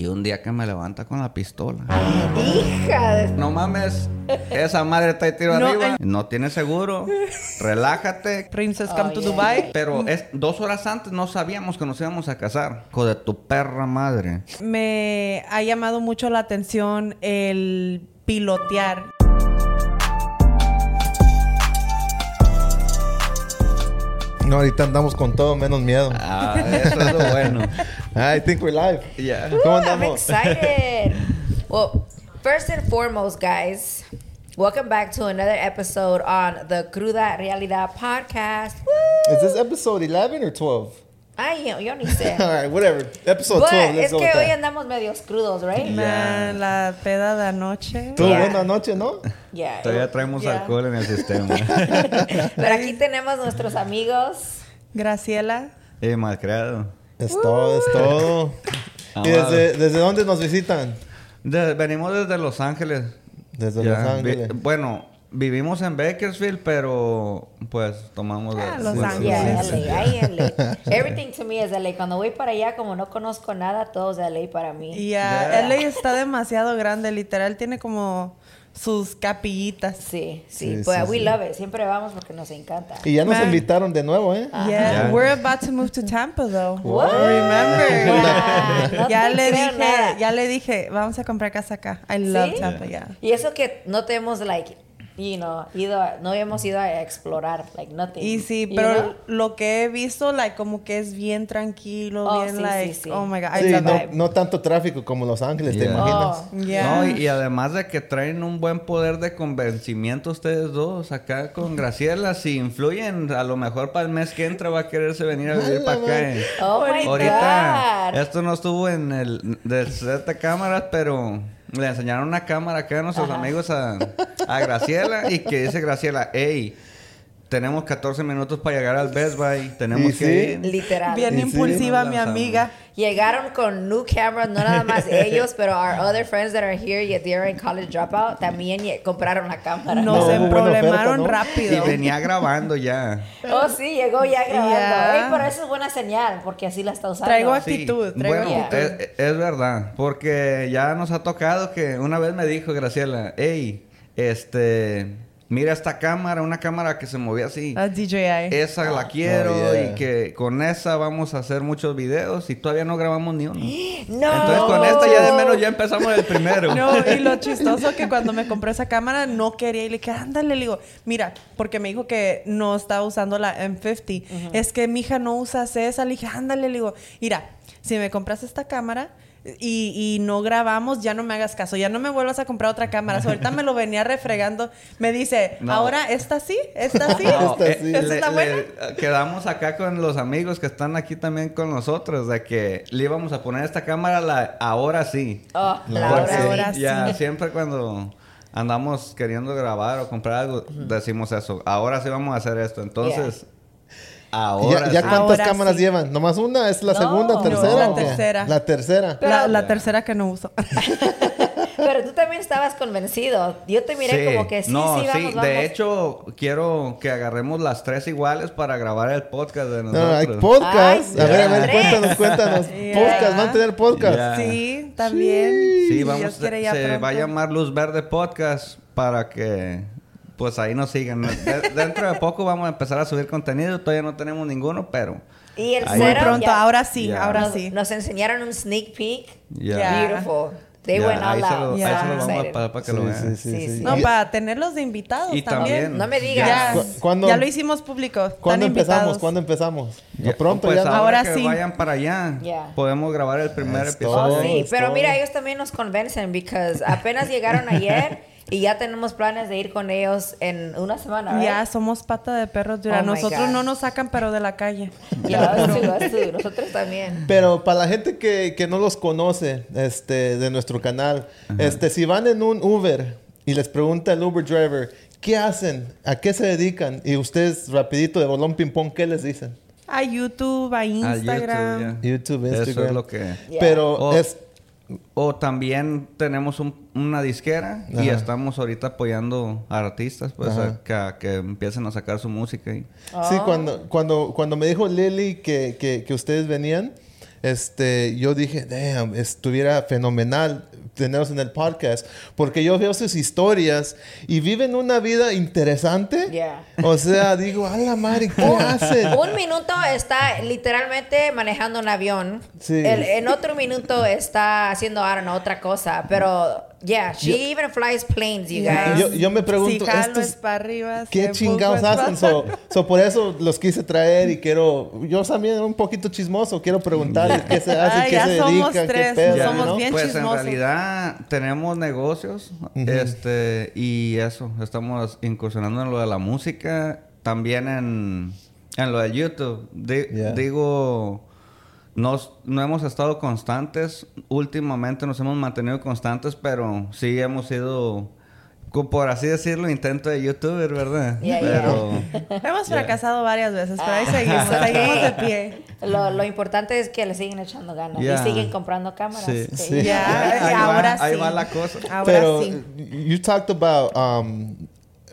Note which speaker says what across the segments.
Speaker 1: Y un día que me levanta con la pistola.
Speaker 2: Hija de...
Speaker 1: No mames, esa madre está de tiro
Speaker 3: No,
Speaker 1: arriba. No tiene seguro. Relájate.
Speaker 3: Princess come
Speaker 2: Oh,
Speaker 3: to
Speaker 2: yeah.
Speaker 3: Dubai.
Speaker 1: Pero es, dos horas antes no sabíamos que nos íbamos a casar. Hijo de tu perra madre.
Speaker 3: Me ha llamado mucho la atención el pilotear.
Speaker 4: No, ahorita andamos con todo menos miedo.
Speaker 1: Ah, eso es lo bueno.
Speaker 4: I think we're live.
Speaker 1: Ya.
Speaker 4: ¿Cómo
Speaker 2: I'm excited. well, first and foremost, guys, welcome back to another episode on the Cruda Realidad podcast. Woo!
Speaker 4: Is this episode 11 or 12?
Speaker 2: Ay, yo, yo ni sé.
Speaker 4: All right, whatever. Episode
Speaker 2: But
Speaker 4: 12, let's
Speaker 2: es
Speaker 4: go
Speaker 2: que
Speaker 4: with
Speaker 2: hoy
Speaker 4: that.
Speaker 2: andamos medios crudos, right?
Speaker 3: Man, la peda de anoche.
Speaker 4: Estuvo
Speaker 2: Yeah.
Speaker 4: buena noche, ¿no?
Speaker 2: Yeah.
Speaker 1: Todavía traemos alcohol en el sistema.
Speaker 2: Pero aquí tenemos nuestros amigos.
Speaker 3: Graciela.
Speaker 1: y malcriado.
Speaker 4: Es todo, es todo. ¿Y desde, desde dónde nos visitan?
Speaker 1: De- venimos desde Los Ángeles.
Speaker 4: Desde Los Ángeles.
Speaker 1: vi- bueno, vivimos en Bakersfield, pero pues tomamos de-
Speaker 3: Ah, Los Ángeles.
Speaker 2: Yeah,
Speaker 3: Sí.
Speaker 2: LA, ahí LA. Everything to me is LA. Cuando voy para allá, como no conozco nada, todo es LA para mí.
Speaker 3: Y ya,
Speaker 1: Yeah.
Speaker 3: LA está demasiado grande, literal, tiene como sus capillitas.
Speaker 2: Sí, sí,
Speaker 4: Sí,
Speaker 2: pues
Speaker 4: sí,
Speaker 2: we
Speaker 4: sí.
Speaker 2: love it. Siempre vamos porque nos encanta.
Speaker 4: Y ya nos
Speaker 3: Man.
Speaker 4: invitaron de nuevo, ¿eh?
Speaker 3: Yeah,
Speaker 1: Yeah.
Speaker 3: we're about to move to Tampa though.
Speaker 2: What?
Speaker 3: Remember?
Speaker 2: Nah, no
Speaker 3: ya le dije,
Speaker 2: nada.
Speaker 3: ya le dije, vamos a comprar casa acá. I love
Speaker 2: ¿Sí?
Speaker 3: Tampa, yeah.
Speaker 2: Y eso que no te hemos, like, you know, ido a- no hemos ido a explorar, like, nothing.
Speaker 3: Y sí,
Speaker 2: you
Speaker 3: pero
Speaker 2: know?
Speaker 3: lo que he visto, like, como que es bien tranquilo,
Speaker 2: Oh,
Speaker 3: bien,
Speaker 2: sí,
Speaker 3: like,
Speaker 2: sí, sí.
Speaker 3: oh my God,
Speaker 4: Sí, no, no tanto tráfico como Los Ángeles, ¿te
Speaker 1: Yeah.
Speaker 4: imaginas?
Speaker 2: Oh,
Speaker 3: Yeah.
Speaker 1: No, y, y además de que traen un buen poder de convencimiento ustedes dos acá con Graciela, si influyen, a lo mejor para el mes que entra va a quererse venir a vivir para acá.
Speaker 2: Oh my
Speaker 1: Ahorita,
Speaker 2: God.
Speaker 1: esto no estuvo en el set de cámaras, pero le enseñaron una cámara acá a nuestros amigos a, a Graciela y que dice Graciela, hey, tenemos 14 minutos para llegar al Best Buy, tenemos
Speaker 4: Y
Speaker 1: que
Speaker 4: sí.
Speaker 1: ir.
Speaker 2: Literal.
Speaker 3: Bien
Speaker 4: Y
Speaker 3: impulsiva mi amiga.
Speaker 2: Llegaron con new cameras, no nada más ellos, pero our other friends that are here, yet they're in college dropout, también compraron la cámara.
Speaker 3: Nos
Speaker 4: No, hubo buena
Speaker 3: emproblemaron
Speaker 4: oferta, ¿no?
Speaker 3: rápido.
Speaker 1: Y venía grabando ya.
Speaker 2: Oh, sí, llegó ya grabando.
Speaker 3: Ya.
Speaker 2: Ey, pero eso es buena señal, porque así la está usando.
Speaker 3: Traigo
Speaker 1: Sí,
Speaker 3: actitud, traigo
Speaker 1: bueno,
Speaker 3: actitud.
Speaker 1: es, es verdad, porque ya nos ha tocado que una vez me dijo Graciela, hey, este, mira esta cámara, una cámara que se movía así.
Speaker 3: A DJI.
Speaker 1: Esa la quiero
Speaker 4: Oh, yeah.
Speaker 1: y que con esa vamos a hacer muchos videos y todavía no grabamos ni uno.
Speaker 2: No.
Speaker 1: Entonces con esta ya de menos ya empezamos el primero.
Speaker 3: No, y lo chistoso que cuando me compré esa cámara no quería y le dije, ándale, le digo, mira, porque me dijo que no estaba usando la M50. Es que mi hija no usa esa. Le dije, ándale, le digo, mira, si me compras esta cámara y, y no grabamos, ya no me hagas caso, ya no me vuelvas a comprar otra cámara. So, ahorita me lo venía refregando. Me dice,
Speaker 1: No.
Speaker 3: ahora, ¿esta sí? ¿Esta sí?
Speaker 1: No,
Speaker 4: Esta
Speaker 1: eh,
Speaker 4: sí.
Speaker 3: ¿Esa
Speaker 1: le-
Speaker 3: es la buena?
Speaker 1: le- quedamos acá con los amigos que están aquí también con nosotros, de que le íbamos a poner esta cámara la, ahora sí.
Speaker 2: Oh, la
Speaker 4: Ahora
Speaker 2: hora
Speaker 4: sí.
Speaker 3: Ahora
Speaker 2: sí.
Speaker 1: Ya
Speaker 3: sí.
Speaker 1: siempre cuando andamos queriendo grabar o comprar algo, decimos eso. Ahora sí vamos a hacer esto. Entonces, ahora
Speaker 4: ¿Ya, ya
Speaker 1: sí.
Speaker 4: cuántas
Speaker 3: Ahora
Speaker 4: cámaras
Speaker 3: sí.
Speaker 4: llevan? ¿Nomás una? ¿Es la
Speaker 2: No.
Speaker 4: segunda,
Speaker 2: No,
Speaker 4: tercera?
Speaker 3: la
Speaker 4: o qué?
Speaker 3: tercera.
Speaker 4: La tercera.
Speaker 3: La, la tercera que no uso.
Speaker 2: Pero tú también estabas convencido. Yo te miré como que sí,
Speaker 1: no,
Speaker 2: sí, vamos, vamos.
Speaker 1: De hecho, quiero que agarremos las tres iguales para grabar el podcast de
Speaker 4: No,
Speaker 1: nosotros.
Speaker 4: hay podcast.
Speaker 2: Ay,
Speaker 4: a ver, a ver, cuéntanos, cuéntanos. Podcast, van a tener podcast.
Speaker 3: Sí, también.
Speaker 1: Sí,
Speaker 3: Si
Speaker 1: vamos,
Speaker 3: Dios quiere, ya
Speaker 1: se
Speaker 3: pronto.
Speaker 1: va a llamar Luz Verde Podcast para que pues ahí nos sigan. De- dentro de poco vamos a empezar a subir contenido, todavía no tenemos ninguno, pero
Speaker 2: Y el
Speaker 1: Ahí.
Speaker 3: Muy
Speaker 2: cero,
Speaker 3: pronto,
Speaker 2: ya-
Speaker 3: ahora sí,
Speaker 1: Ya.
Speaker 3: ahora
Speaker 2: nos,
Speaker 3: sí.
Speaker 2: nos enseñaron un sneak peek.
Speaker 1: ya.
Speaker 3: Ya.
Speaker 2: Beautiful. They
Speaker 1: Ya,
Speaker 2: went
Speaker 1: ahí
Speaker 2: all
Speaker 1: se
Speaker 2: out.
Speaker 1: lo,
Speaker 3: Ya.
Speaker 1: ahí se lo vamos a
Speaker 2: Excited.
Speaker 1: pasar para que
Speaker 4: Sí,
Speaker 1: lo vean.
Speaker 4: sí, sí,
Speaker 2: Sí,
Speaker 4: sí.
Speaker 2: sí.
Speaker 3: No,
Speaker 4: Y-
Speaker 3: para tenerlos de invitados
Speaker 1: Y
Speaker 3: también.
Speaker 1: también-
Speaker 2: No me
Speaker 1: Ya.
Speaker 2: digas.
Speaker 4: Cu- ¿Cuándo,
Speaker 3: Ya lo hicimos público.
Speaker 4: ¿cuándo empezamos? ¿Cuándo empezamos?
Speaker 1: Ya,
Speaker 4: ¿O pronto
Speaker 1: pues
Speaker 4: ya? no?
Speaker 1: ahora,
Speaker 3: Ahora
Speaker 1: que
Speaker 3: sí.
Speaker 1: vayan para allá,
Speaker 2: Ya.
Speaker 1: podemos grabar el primer
Speaker 4: Es
Speaker 1: episodio.
Speaker 4: todo.
Speaker 2: Oh, sí, pero
Speaker 4: todo.
Speaker 2: mira, ellos también nos convencen porque apenas llegaron ayer y ya tenemos planes de ir con ellos en una semana, ¿right?
Speaker 3: Ya somos pata de perros. Dura.
Speaker 2: Oh,
Speaker 3: Nosotros no nos sacan, pero de la calle.
Speaker 2: Ya, vas tú, vas tú. nosotros también.
Speaker 4: Pero para la gente que, que no los conoce este, de nuestro canal, este, si van en un Uber y les pregunta el Uber driver, ¿qué hacen? ¿A qué se dedican? Y ustedes, rapidito, de bolón ping-pong, ¿qué les dicen?
Speaker 3: A YouTube, a
Speaker 1: YouTube,
Speaker 3: Instagram.
Speaker 1: ya.
Speaker 4: YouTube,
Speaker 1: Eso
Speaker 4: Instagram.
Speaker 1: es lo que...
Speaker 2: Yeah.
Speaker 4: Pero
Speaker 1: Oh.
Speaker 4: es...
Speaker 1: O también tenemos un- una disquera y estamos ahorita apoyando a artistas pues a, que, a que empiecen a sacar su música. Y,
Speaker 4: Sí,
Speaker 2: Oh.
Speaker 4: cuando, cuando, cuando me dijo Lily que, que, que ustedes venían, este, yo dije, damn, estuviera fenomenal tenerlos en el podcast, porque yo veo sus historias y viven una vida interesante.
Speaker 2: Yeah.
Speaker 4: O sea, digo, a la madre, ¿qué hacen?
Speaker 2: Un minuto está literalmente manejando un avión.
Speaker 4: Sí.
Speaker 2: El- en otro minuto está haciendo, know, otra cosa. Pero, yeah, she
Speaker 4: Yo-
Speaker 2: even flies planes, you guys.
Speaker 4: Yo, yo me pregunto,
Speaker 3: si jalo
Speaker 4: estos-
Speaker 3: es para arriba.
Speaker 4: ¿qué chingados hacen? So, so, por eso los quise traer y quiero, yo también un poquito chismoso, quiero preguntarles qué se hace,
Speaker 3: Ay,
Speaker 4: qué
Speaker 3: ya
Speaker 4: se
Speaker 3: somos
Speaker 4: dedican, qué
Speaker 3: tres,
Speaker 4: pedo,
Speaker 1: Ya,
Speaker 3: somos
Speaker 4: ¿no?
Speaker 3: bien
Speaker 1: pues
Speaker 3: chismosos.
Speaker 1: en realidad tenemos negocios este y eso estamos incursionando en lo de la música también en, en lo de YouTube
Speaker 4: Yeah.
Speaker 1: digo nos, no hemos estado constantes últimamente nos hemos mantenido constantes pero sí hemos sido por así decirlo intento de youtuber verdad
Speaker 2: Yeah,
Speaker 1: pero
Speaker 3: Hemos fracasado varias veces, pero
Speaker 2: Ah.
Speaker 3: ahí seguimos, seguimos de pie.
Speaker 2: Lo, lo importante es que le siguen echando ganas
Speaker 1: Yeah.
Speaker 2: y siguen comprando cámaras.
Speaker 1: Sí.
Speaker 2: que-
Speaker 4: Sí.
Speaker 3: Ya,
Speaker 1: ahí,
Speaker 3: ahora
Speaker 1: va, ahí
Speaker 3: sí.
Speaker 1: va la cosa
Speaker 3: Ahora
Speaker 4: Pero
Speaker 3: sí.
Speaker 4: you talked about um,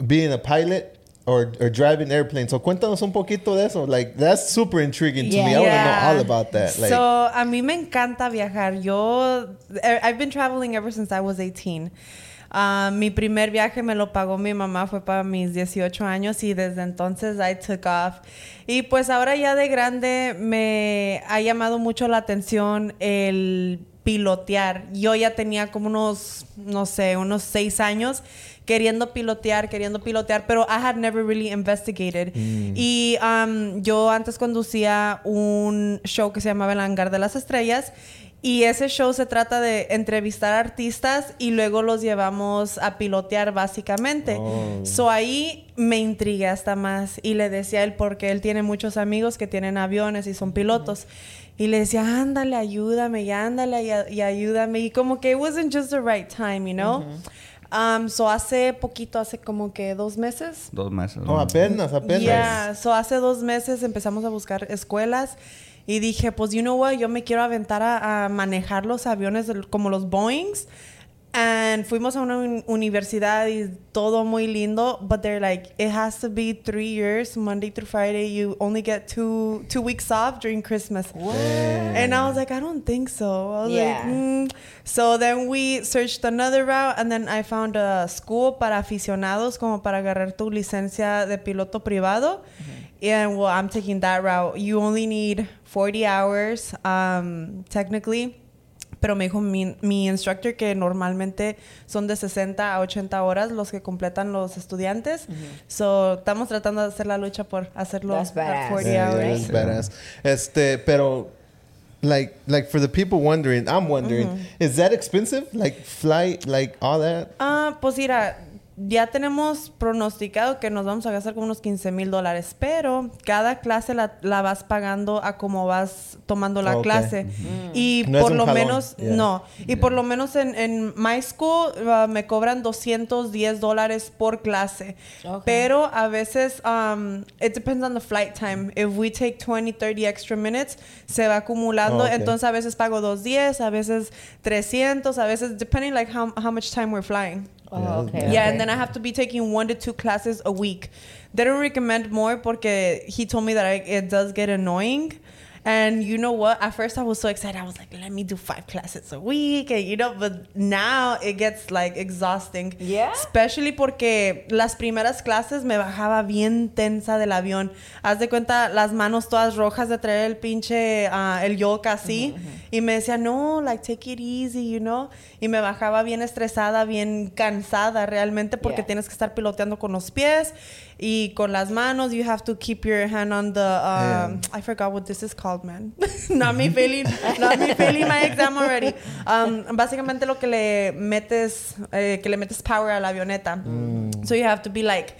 Speaker 4: being a pilot or, or driving airplanes. So cuéntanos un poquito de eso. Like that's super intriguing to me. I want to know
Speaker 3: Yeah.
Speaker 4: all about that. Like,
Speaker 3: so, a mí me encanta viajar. Yo, eh, I've been traveling ever since I was 18. Ah, mi primer viaje me lo pagó mi mamá, fue para mis 18 años y desde entonces I took off. Y pues ahora ya de grande me ha llamado mucho la atención el pilotear. Yo ya tenía como unos, no sé, unos seis años queriendo pilotear, queriendo pilotear, pero I had never really investigated. Y um, yo antes conducía un show que se llamaba El Hangar de las Estrellas. Y ese show se trata de entrevistar artistas y luego los llevamos a pilotear básicamente.
Speaker 4: Oh.
Speaker 3: So ahí me intrigué hasta más y le decía a él porque él tiene muchos amigos que tienen aviones y son pilotos. Y le decía, ándale, ayúdame, y ándale, y, y ayúdame. Y como que it wasn't just the right time, you know? Um, so hace poquito, hace como que dos meses,
Speaker 1: dos meses
Speaker 4: oh,
Speaker 1: ¿no?
Speaker 4: apenas, apenas.
Speaker 3: Yeah, so hace dos meses empezamos a buscar escuelas y dije, pues, you know what, yo me quiero aventar a, a manejar los aviones como los Boeings. And fuimos a una un- universidad y todo muy lindo, but they're like, it has to be three years, Monday through Friday. You only get two two weeks off during Christmas. What? And I was like, I don't think so. I was
Speaker 2: Yeah.
Speaker 3: like, mm. So then we searched another route, and then I found a school para aficionados, como para agarrar tu licencia de piloto privado. And well, I'm taking that route. You only need 40 hours, um, technically. Pero me dijo mi, mi instructor que normalmente son de 60 a 80 horas los que completan los estudiantes. So, estamos tratando de hacer la lucha por hacerlo
Speaker 2: That's
Speaker 3: at
Speaker 2: badass.
Speaker 3: 40
Speaker 4: Yeah,
Speaker 3: hours.
Speaker 4: yeah, it's badass. Este, pero like like for the people wondering, I'm wondering, is that expensive? Like flight, like all that?
Speaker 3: Ah, pues mira, ya tenemos pronosticado que nos vamos a gastar como unos 15 mil dólares, pero cada clase la, la vas pagando a como vas tomando la clase. Y
Speaker 4: No es
Speaker 3: por
Speaker 4: un
Speaker 3: lo
Speaker 4: jalón,
Speaker 3: menos,
Speaker 4: yeah.
Speaker 3: no, y por lo menos en, en my school ah, me cobran 210 dólares por clase. Pero a veces, um, it depends on the flight time. If we take 20, 30 extra minutes, se va acumulando.
Speaker 4: Oh.
Speaker 3: Entonces a veces pago 210, a veces 300, a veces, depending like how, how much time we're flying.
Speaker 2: Oh, okay,
Speaker 3: Yeah,
Speaker 2: okay.
Speaker 3: and then I have to be taking one to two classes a week. They don't recommend more because he told me that I, it does get annoying. And you know what? At first I was so excited. I was like, let me do five classes a week. And, you know, but now it gets like exhausting.
Speaker 2: Yeah?
Speaker 3: Especially porque las primeras clases me bajaba bien tensa del avión. Haz de cuenta las manos todas rojas de traer el pinche, ah, el yoke así. Y me decía, no, like, take it easy, you know. Y me bajaba bien estresada, bien cansada realmente porque
Speaker 2: Yeah.
Speaker 3: tienes que estar piloteando con los pies y con las manos. You have to keep your hand on the, um, I forgot what this is called, man. not me failing, not me failing my exam already. Um, básicamente lo que le metes, eh, que le metes power a la avioneta. So you have to be like,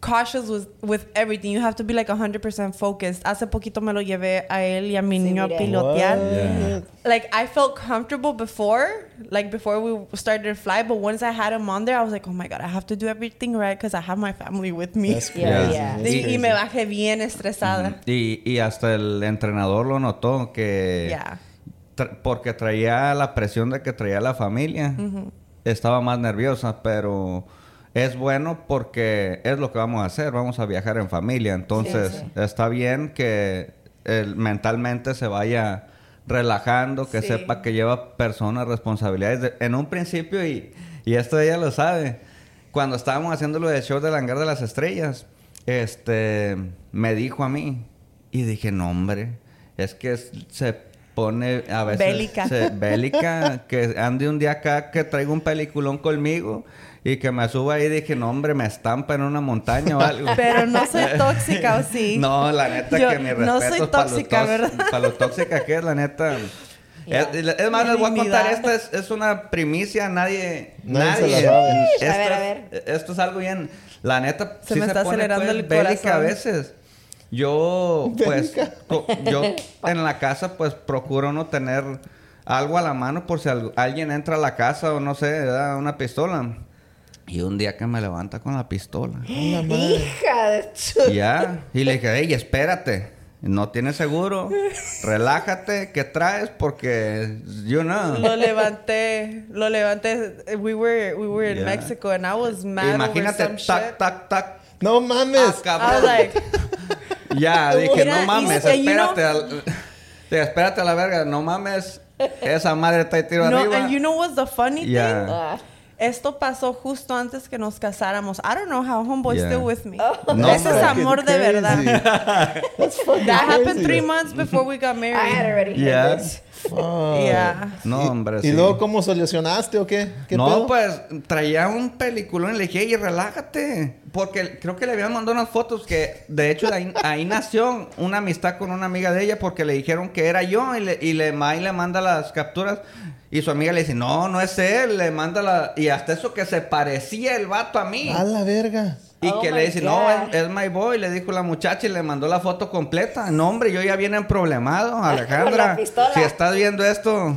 Speaker 3: cautious with, with everything. You have to be like 100% focused. Hace poquito me lo llevé a él y a mi
Speaker 2: Sí,
Speaker 3: niño a pilotear.
Speaker 1: Yeah.
Speaker 3: Like I felt comfortable before, like before we started to fly, but once I had him on there, I was like, oh my god, I have to do everything right because I have my family with me.
Speaker 4: That's
Speaker 2: Yeah, yeah.
Speaker 3: Y, y me bajé bien estresada.
Speaker 1: Y, y hasta el entrenador lo notó que...
Speaker 3: Yeah.
Speaker 1: tra- porque traía la presión de que traía la familia. Estaba más nerviosa, pero es bueno porque es lo que vamos a hacer. Vamos a viajar en familia. Entonces,
Speaker 2: Sí,
Speaker 1: está bien que mentalmente se vaya relajando, que
Speaker 3: Sí.
Speaker 1: sepa que lleva personas, responsabilidades. De- en un principio, y, y esto ella lo sabe, cuando estábamos haciendo lo del show del hangar de las estrellas, este, me dijo a mí, y dije, no hombre, es que se pone a veces...
Speaker 3: Bélica.
Speaker 1: se- bélica, que ande un día acá, que traiga un peliculón conmigo. Y que me suba ahí y dije, no, hombre, me estampa en una montaña o algo.
Speaker 3: Pero no soy tóxica, ¿o sí?
Speaker 1: No, la neta
Speaker 3: Yo
Speaker 1: que mi
Speaker 3: no
Speaker 1: respeto
Speaker 3: soy tóxica, ¿verdad?
Speaker 1: Para lo tóxica que es, la neta. Es, es más, les voy a contar, esta es, es una primicia, nadie...
Speaker 4: Nadie se la sabe.
Speaker 1: Esto,
Speaker 2: A ver, a
Speaker 1: es- esto es algo bien... La neta,
Speaker 3: Se
Speaker 1: sí
Speaker 3: me
Speaker 1: se
Speaker 3: está
Speaker 1: pone,
Speaker 3: acelerando
Speaker 1: pues,
Speaker 3: el
Speaker 1: bélica a
Speaker 3: corazón.
Speaker 1: veces. Yo, pues, yo en la casa, pues, procuro no tener algo a la mano por si alguien entra a la casa o no sé, ¿verdad? una pistola. Y un día que me levanta con la pistola.
Speaker 2: Hija de su...
Speaker 1: Ya. Y le dije, hey, espérate. No tienes seguro. Relájate. ¿Qué traes? Porque, you know.
Speaker 3: Lo levanté, lo levanté. We were, we were in
Speaker 1: Yeah.
Speaker 3: Mexico and I was mad
Speaker 1: Imagínate,
Speaker 3: over some
Speaker 1: tac,
Speaker 3: shit.
Speaker 1: tac, tac.
Speaker 4: No mames.
Speaker 1: Ah,
Speaker 3: I
Speaker 1: cabrón.
Speaker 3: was like,
Speaker 1: ya, dije, no mames,
Speaker 3: you
Speaker 1: espérate. espérate a la verga. No mames. Esa madre está ahí tiro
Speaker 3: no,
Speaker 1: arriba.
Speaker 3: and you know what's the funny
Speaker 1: Yeah.
Speaker 3: thing?
Speaker 2: Ah.
Speaker 3: Esto pasó justo antes que nos casáramos. I don't know how homeboy's
Speaker 1: Yeah.
Speaker 3: still with me.
Speaker 1: No,
Speaker 3: Eso es amor de verdad. That happened three months before we got
Speaker 2: I had
Speaker 3: married.
Speaker 2: already heard
Speaker 1: Yeah. No,
Speaker 4: Y-
Speaker 1: hombre,
Speaker 4: ¿Y
Speaker 1: sí.
Speaker 4: luego cómo solucionaste o qué? ¿Qué
Speaker 1: no,
Speaker 4: pedo?
Speaker 1: pues traía un peliculón y le dije, y relájate. Porque creo que le habían mandado unas fotos que, de hecho, ahí, ahí nació una amistad con una amiga de ella porque le dijeron que era yo y le, y le manda las capturas. Y su amiga le dice, no, no es él, le manda la... Y hasta eso que se parecía el vato a mí.
Speaker 4: A la verga.
Speaker 1: Y
Speaker 2: Oh
Speaker 1: que
Speaker 2: my
Speaker 1: le dice, no,
Speaker 2: God.
Speaker 1: es, es my boy, le dijo la muchacha y le mandó la foto completa. No, hombre, yo ya viene problemado, Alejandra.
Speaker 2: La.
Speaker 1: Si estás viendo esto,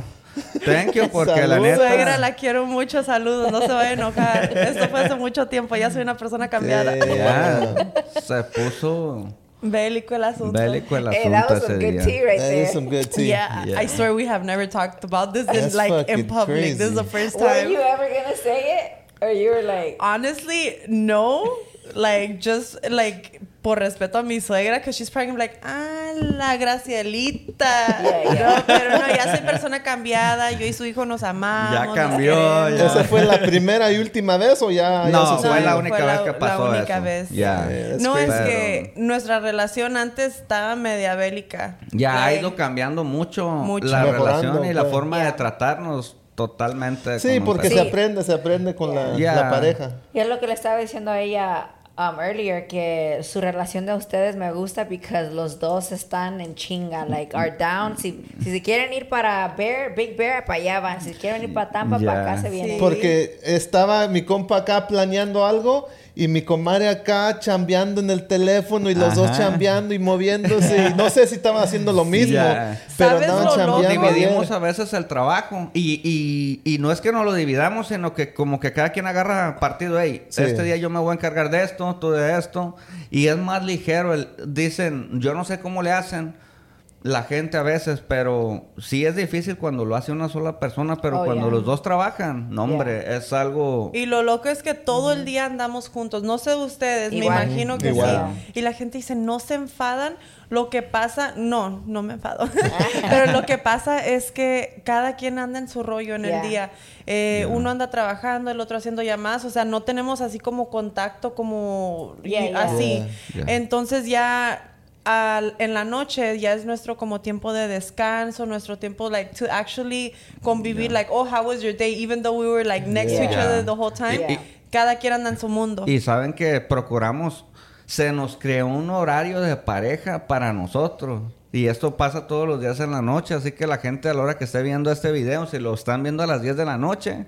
Speaker 1: thank you, porque la
Speaker 4: Salud.
Speaker 1: neta...
Speaker 3: Suegra, la quiero mucho. Saludos. No se vaya a enojar. Esto fue hace mucho tiempo. Ya soy una persona cambiada.
Speaker 4: Sí.
Speaker 1: Ya, se puso
Speaker 3: Bélico el asunto.
Speaker 1: bélico el
Speaker 2: Hey, that
Speaker 1: asunto
Speaker 2: was
Speaker 1: ese
Speaker 2: some good
Speaker 1: día.
Speaker 2: tea right
Speaker 4: That
Speaker 2: there.
Speaker 4: is some good tea.
Speaker 3: Yeah,
Speaker 1: Yeah.
Speaker 3: I swear we have never talked about this in
Speaker 4: That's
Speaker 3: like in public. This is the
Speaker 4: crazy.
Speaker 3: first
Speaker 2: Were
Speaker 3: time.
Speaker 2: you ever gonna say it? Or you were like...
Speaker 3: Honestly, no. Like just like por respeto a mi suegra, because she's probably like, ah, la Gracielita.
Speaker 2: Yeah, yeah.
Speaker 3: No, pero no, ya soy persona cambiada. Yo y su hijo nos amamos.
Speaker 1: Ya cambió, ya.
Speaker 4: ¿Esa fue la primera y última vez o ya? ya
Speaker 1: No,
Speaker 4: sucedió?
Speaker 1: fue la
Speaker 3: No,
Speaker 1: única
Speaker 3: fue
Speaker 1: vez
Speaker 3: la-
Speaker 1: que pasó
Speaker 3: La única
Speaker 1: eso.
Speaker 3: vez.
Speaker 1: Ya.
Speaker 4: Yeah,
Speaker 3: No, es
Speaker 1: crazy.
Speaker 3: que nuestra relación antes estaba media bélica.
Speaker 1: Ya ha
Speaker 3: Like,
Speaker 1: ido cambiando mucho,
Speaker 3: Mucho.
Speaker 1: la
Speaker 4: Mejorando,
Speaker 1: relación y la
Speaker 4: pues.
Speaker 1: forma de tratarnos totalmente.
Speaker 4: Sí, porque se aprende, se aprende con la,
Speaker 1: Yeah.
Speaker 4: la pareja.
Speaker 2: Y es lo que le estaba diciendo a ella um, earlier, que su relación de ustedes me gusta porque los dos están en chinga, like, are down. Si, si se quieren ir para Bear, Big Bear, para allá van. Si quieren ir para Tampa, para acá se vienen.
Speaker 3: Sí.
Speaker 4: Porque estaba mi compa acá planeando algo y mi comadre acá chambeando en el teléfono y los dos chambeando y moviéndose. Y no sé si estaban haciendo lo mismo,
Speaker 1: Ya.
Speaker 4: pero
Speaker 3: ¿Sabes
Speaker 4: andaban chambeando.
Speaker 1: Dividimos a veces el trabajo y, y, y no es que no lo dividamos, sino que como que cada quien agarra partido. Hey,
Speaker 4: Sí.
Speaker 1: este día yo me voy a encargar de esto, tú de esto. Y es más ligero. El, dicen, yo no sé cómo le hacen la gente a veces, pero sí es difícil cuando lo hace una sola persona, pero
Speaker 2: Oh,
Speaker 1: cuando
Speaker 2: yeah.
Speaker 1: los dos trabajan, no hombre, es algo...
Speaker 3: Y lo loco es que todo el día andamos juntos. No sé ustedes,
Speaker 2: Igual.
Speaker 3: me imagino que
Speaker 4: Igual.
Speaker 3: sí. Y la gente dice, no se enfadan. Lo que pasa, no, no me enfado. Pero lo que pasa es que cada quien anda en su rollo en
Speaker 2: Yeah.
Speaker 3: el día. Eh, Uno anda trabajando, el otro haciendo llamadas. O sea, no tenemos así como contacto como
Speaker 2: Yeah, yeah.
Speaker 3: así.
Speaker 1: Yeah. Yeah.
Speaker 3: Entonces ya al- en la noche ya es nuestro como tiempo de descanso, nuestro tiempo like to actually convivir like, oh, how was your day? Even though we were like next to each other the whole time.
Speaker 2: Yeah.
Speaker 3: Cada quien anda en su mundo.
Speaker 1: Y saben que procuramos, se nos creó un horario de pareja para nosotros. Y esto pasa todos los días en la noche, así que la gente a la hora que esté viendo este video, si lo están viendo a las 10 de la noche,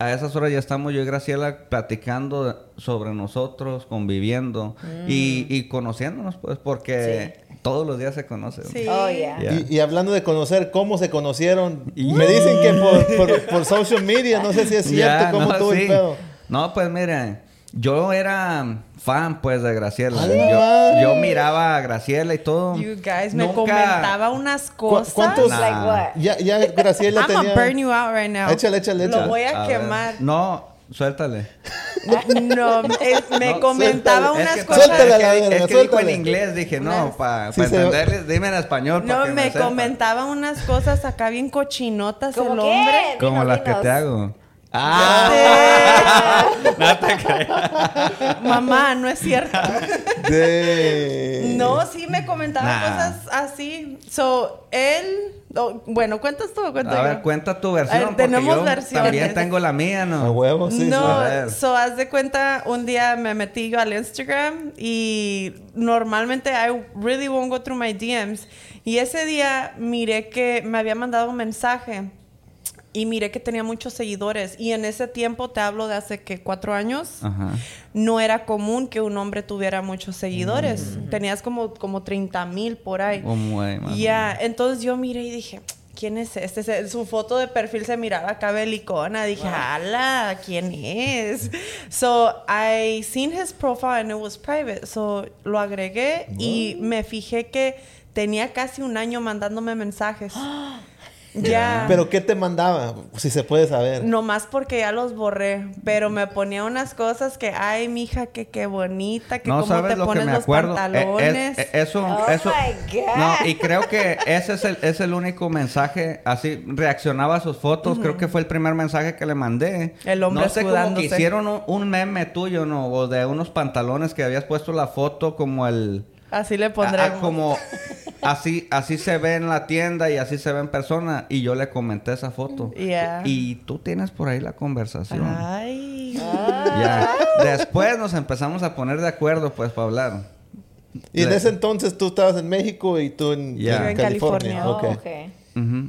Speaker 1: a esas horas ya estamos yo y Graciela platicando sobre nosotros, conviviendo y, y conociéndonos, pues, porque todos los días se conocen.
Speaker 3: Sí.
Speaker 2: Oh, yeah.
Speaker 1: Yeah.
Speaker 4: Y, y hablando de conocer, ¿cómo se conocieron? Me dicen que por, por, por social media, no sé si es cierto,
Speaker 1: Ya,
Speaker 4: cómo
Speaker 1: no, sí.
Speaker 4: el pedo.
Speaker 1: No, pues miren, yo era fan pues de Graciela. Yo, yo miraba a Graciela y todo.
Speaker 3: You guys me
Speaker 1: Nunca-
Speaker 3: comentaba unas cosas.
Speaker 4: cuántos-
Speaker 1: Nah.
Speaker 2: Like what?
Speaker 4: Ya, ya Graciela
Speaker 3: I'm
Speaker 4: tenía...
Speaker 3: gonna burn you out right now.
Speaker 4: Échale, échale,
Speaker 3: Lo
Speaker 4: échale.
Speaker 3: voy a,
Speaker 1: A ver.
Speaker 3: quemar.
Speaker 1: No, suéltale.
Speaker 3: No, eh, me
Speaker 1: No,
Speaker 3: comentaba
Speaker 4: suéltale.
Speaker 3: unas
Speaker 1: es que,
Speaker 3: cosas.
Speaker 4: Suéltala,
Speaker 1: es que-
Speaker 4: la
Speaker 1: es que dijo en
Speaker 4: suéltale.
Speaker 1: inglés, dije, no, para
Speaker 4: Sí,
Speaker 1: entenderles, dime en español. pa'
Speaker 3: No,
Speaker 1: que
Speaker 3: me
Speaker 1: sepa.
Speaker 3: comentaba unas cosas acá bien cochinotas
Speaker 2: ¿Cómo
Speaker 3: el
Speaker 2: qué?
Speaker 3: hombre.
Speaker 1: Como las que te hago. Ah, no te creas.
Speaker 3: Mamá, no es cierto.
Speaker 4: De...
Speaker 3: No, sí me comentaba
Speaker 1: Nah.
Speaker 3: cosas así. So, él... oh, bueno, ¿cuentas tú o cuento
Speaker 1: A
Speaker 3: yo?
Speaker 1: ver, cuenta tu versión.
Speaker 3: A ver,
Speaker 1: porque
Speaker 3: tenemos
Speaker 1: yo
Speaker 3: versiones.
Speaker 1: También tengo la mía,
Speaker 4: A
Speaker 1: ¿no?
Speaker 4: huevo, sí. sí.
Speaker 1: A
Speaker 3: no, so haz de cuenta, un día me metí yo al Instagram y normalmente I really won't go through my DMs. Y ese día miré que me había mandado un mensaje y miré que tenía muchos seguidores. Y en ese tiempo, te hablo de hace que cuatro años,
Speaker 1: Ajá.
Speaker 3: no era común que un hombre tuviera muchos seguidores. Tenías como, como 30 mil por ahí.
Speaker 1: Un güey, más o
Speaker 3: Ya, entonces yo miré y dije, ¿quién es este? Se- Su foto de perfil se miraba acá belicona. Dije, ¡hala! ¿Quién es? So, I seen his profile and it was private. So, lo agregué y me fijé que tenía casi un año mandándome mensajes. ya.
Speaker 4: ¿Pero qué te mandaba? Si se puede saber.
Speaker 3: Nomás porque ya los borré, pero me ponía unas cosas que, ay, mija, que qué bonita, que
Speaker 1: No
Speaker 3: cómo
Speaker 1: sabes
Speaker 3: te
Speaker 1: lo que
Speaker 3: pones
Speaker 1: me
Speaker 3: los
Speaker 1: acuerdo. Eh,
Speaker 3: pantalones.
Speaker 1: eh, eso,
Speaker 2: Oh
Speaker 1: eso.
Speaker 2: my God.
Speaker 1: No, y creo que ese es el, es el único mensaje. Así reaccionaba a sus fotos. Creo que fue el primer mensaje que le mandé.
Speaker 3: El hombre
Speaker 1: No sé cómo que hicieron un, un meme tuyo, ¿no? O de unos pantalones que habías puesto la foto como el.
Speaker 3: Así le
Speaker 1: Ah,
Speaker 3: pondremos.
Speaker 1: ah, como así así se ve en la tienda y así se ve en persona y yo le comenté esa foto
Speaker 3: Yeah.
Speaker 1: y tú tienes por ahí la conversación
Speaker 3: Ay.
Speaker 1: ya después nos empezamos a poner de acuerdo pues para hablar
Speaker 4: Y en ese entonces tú estabas en México y tú en,
Speaker 1: Ya.
Speaker 4: en
Speaker 3: En
Speaker 4: California.
Speaker 2: Oh.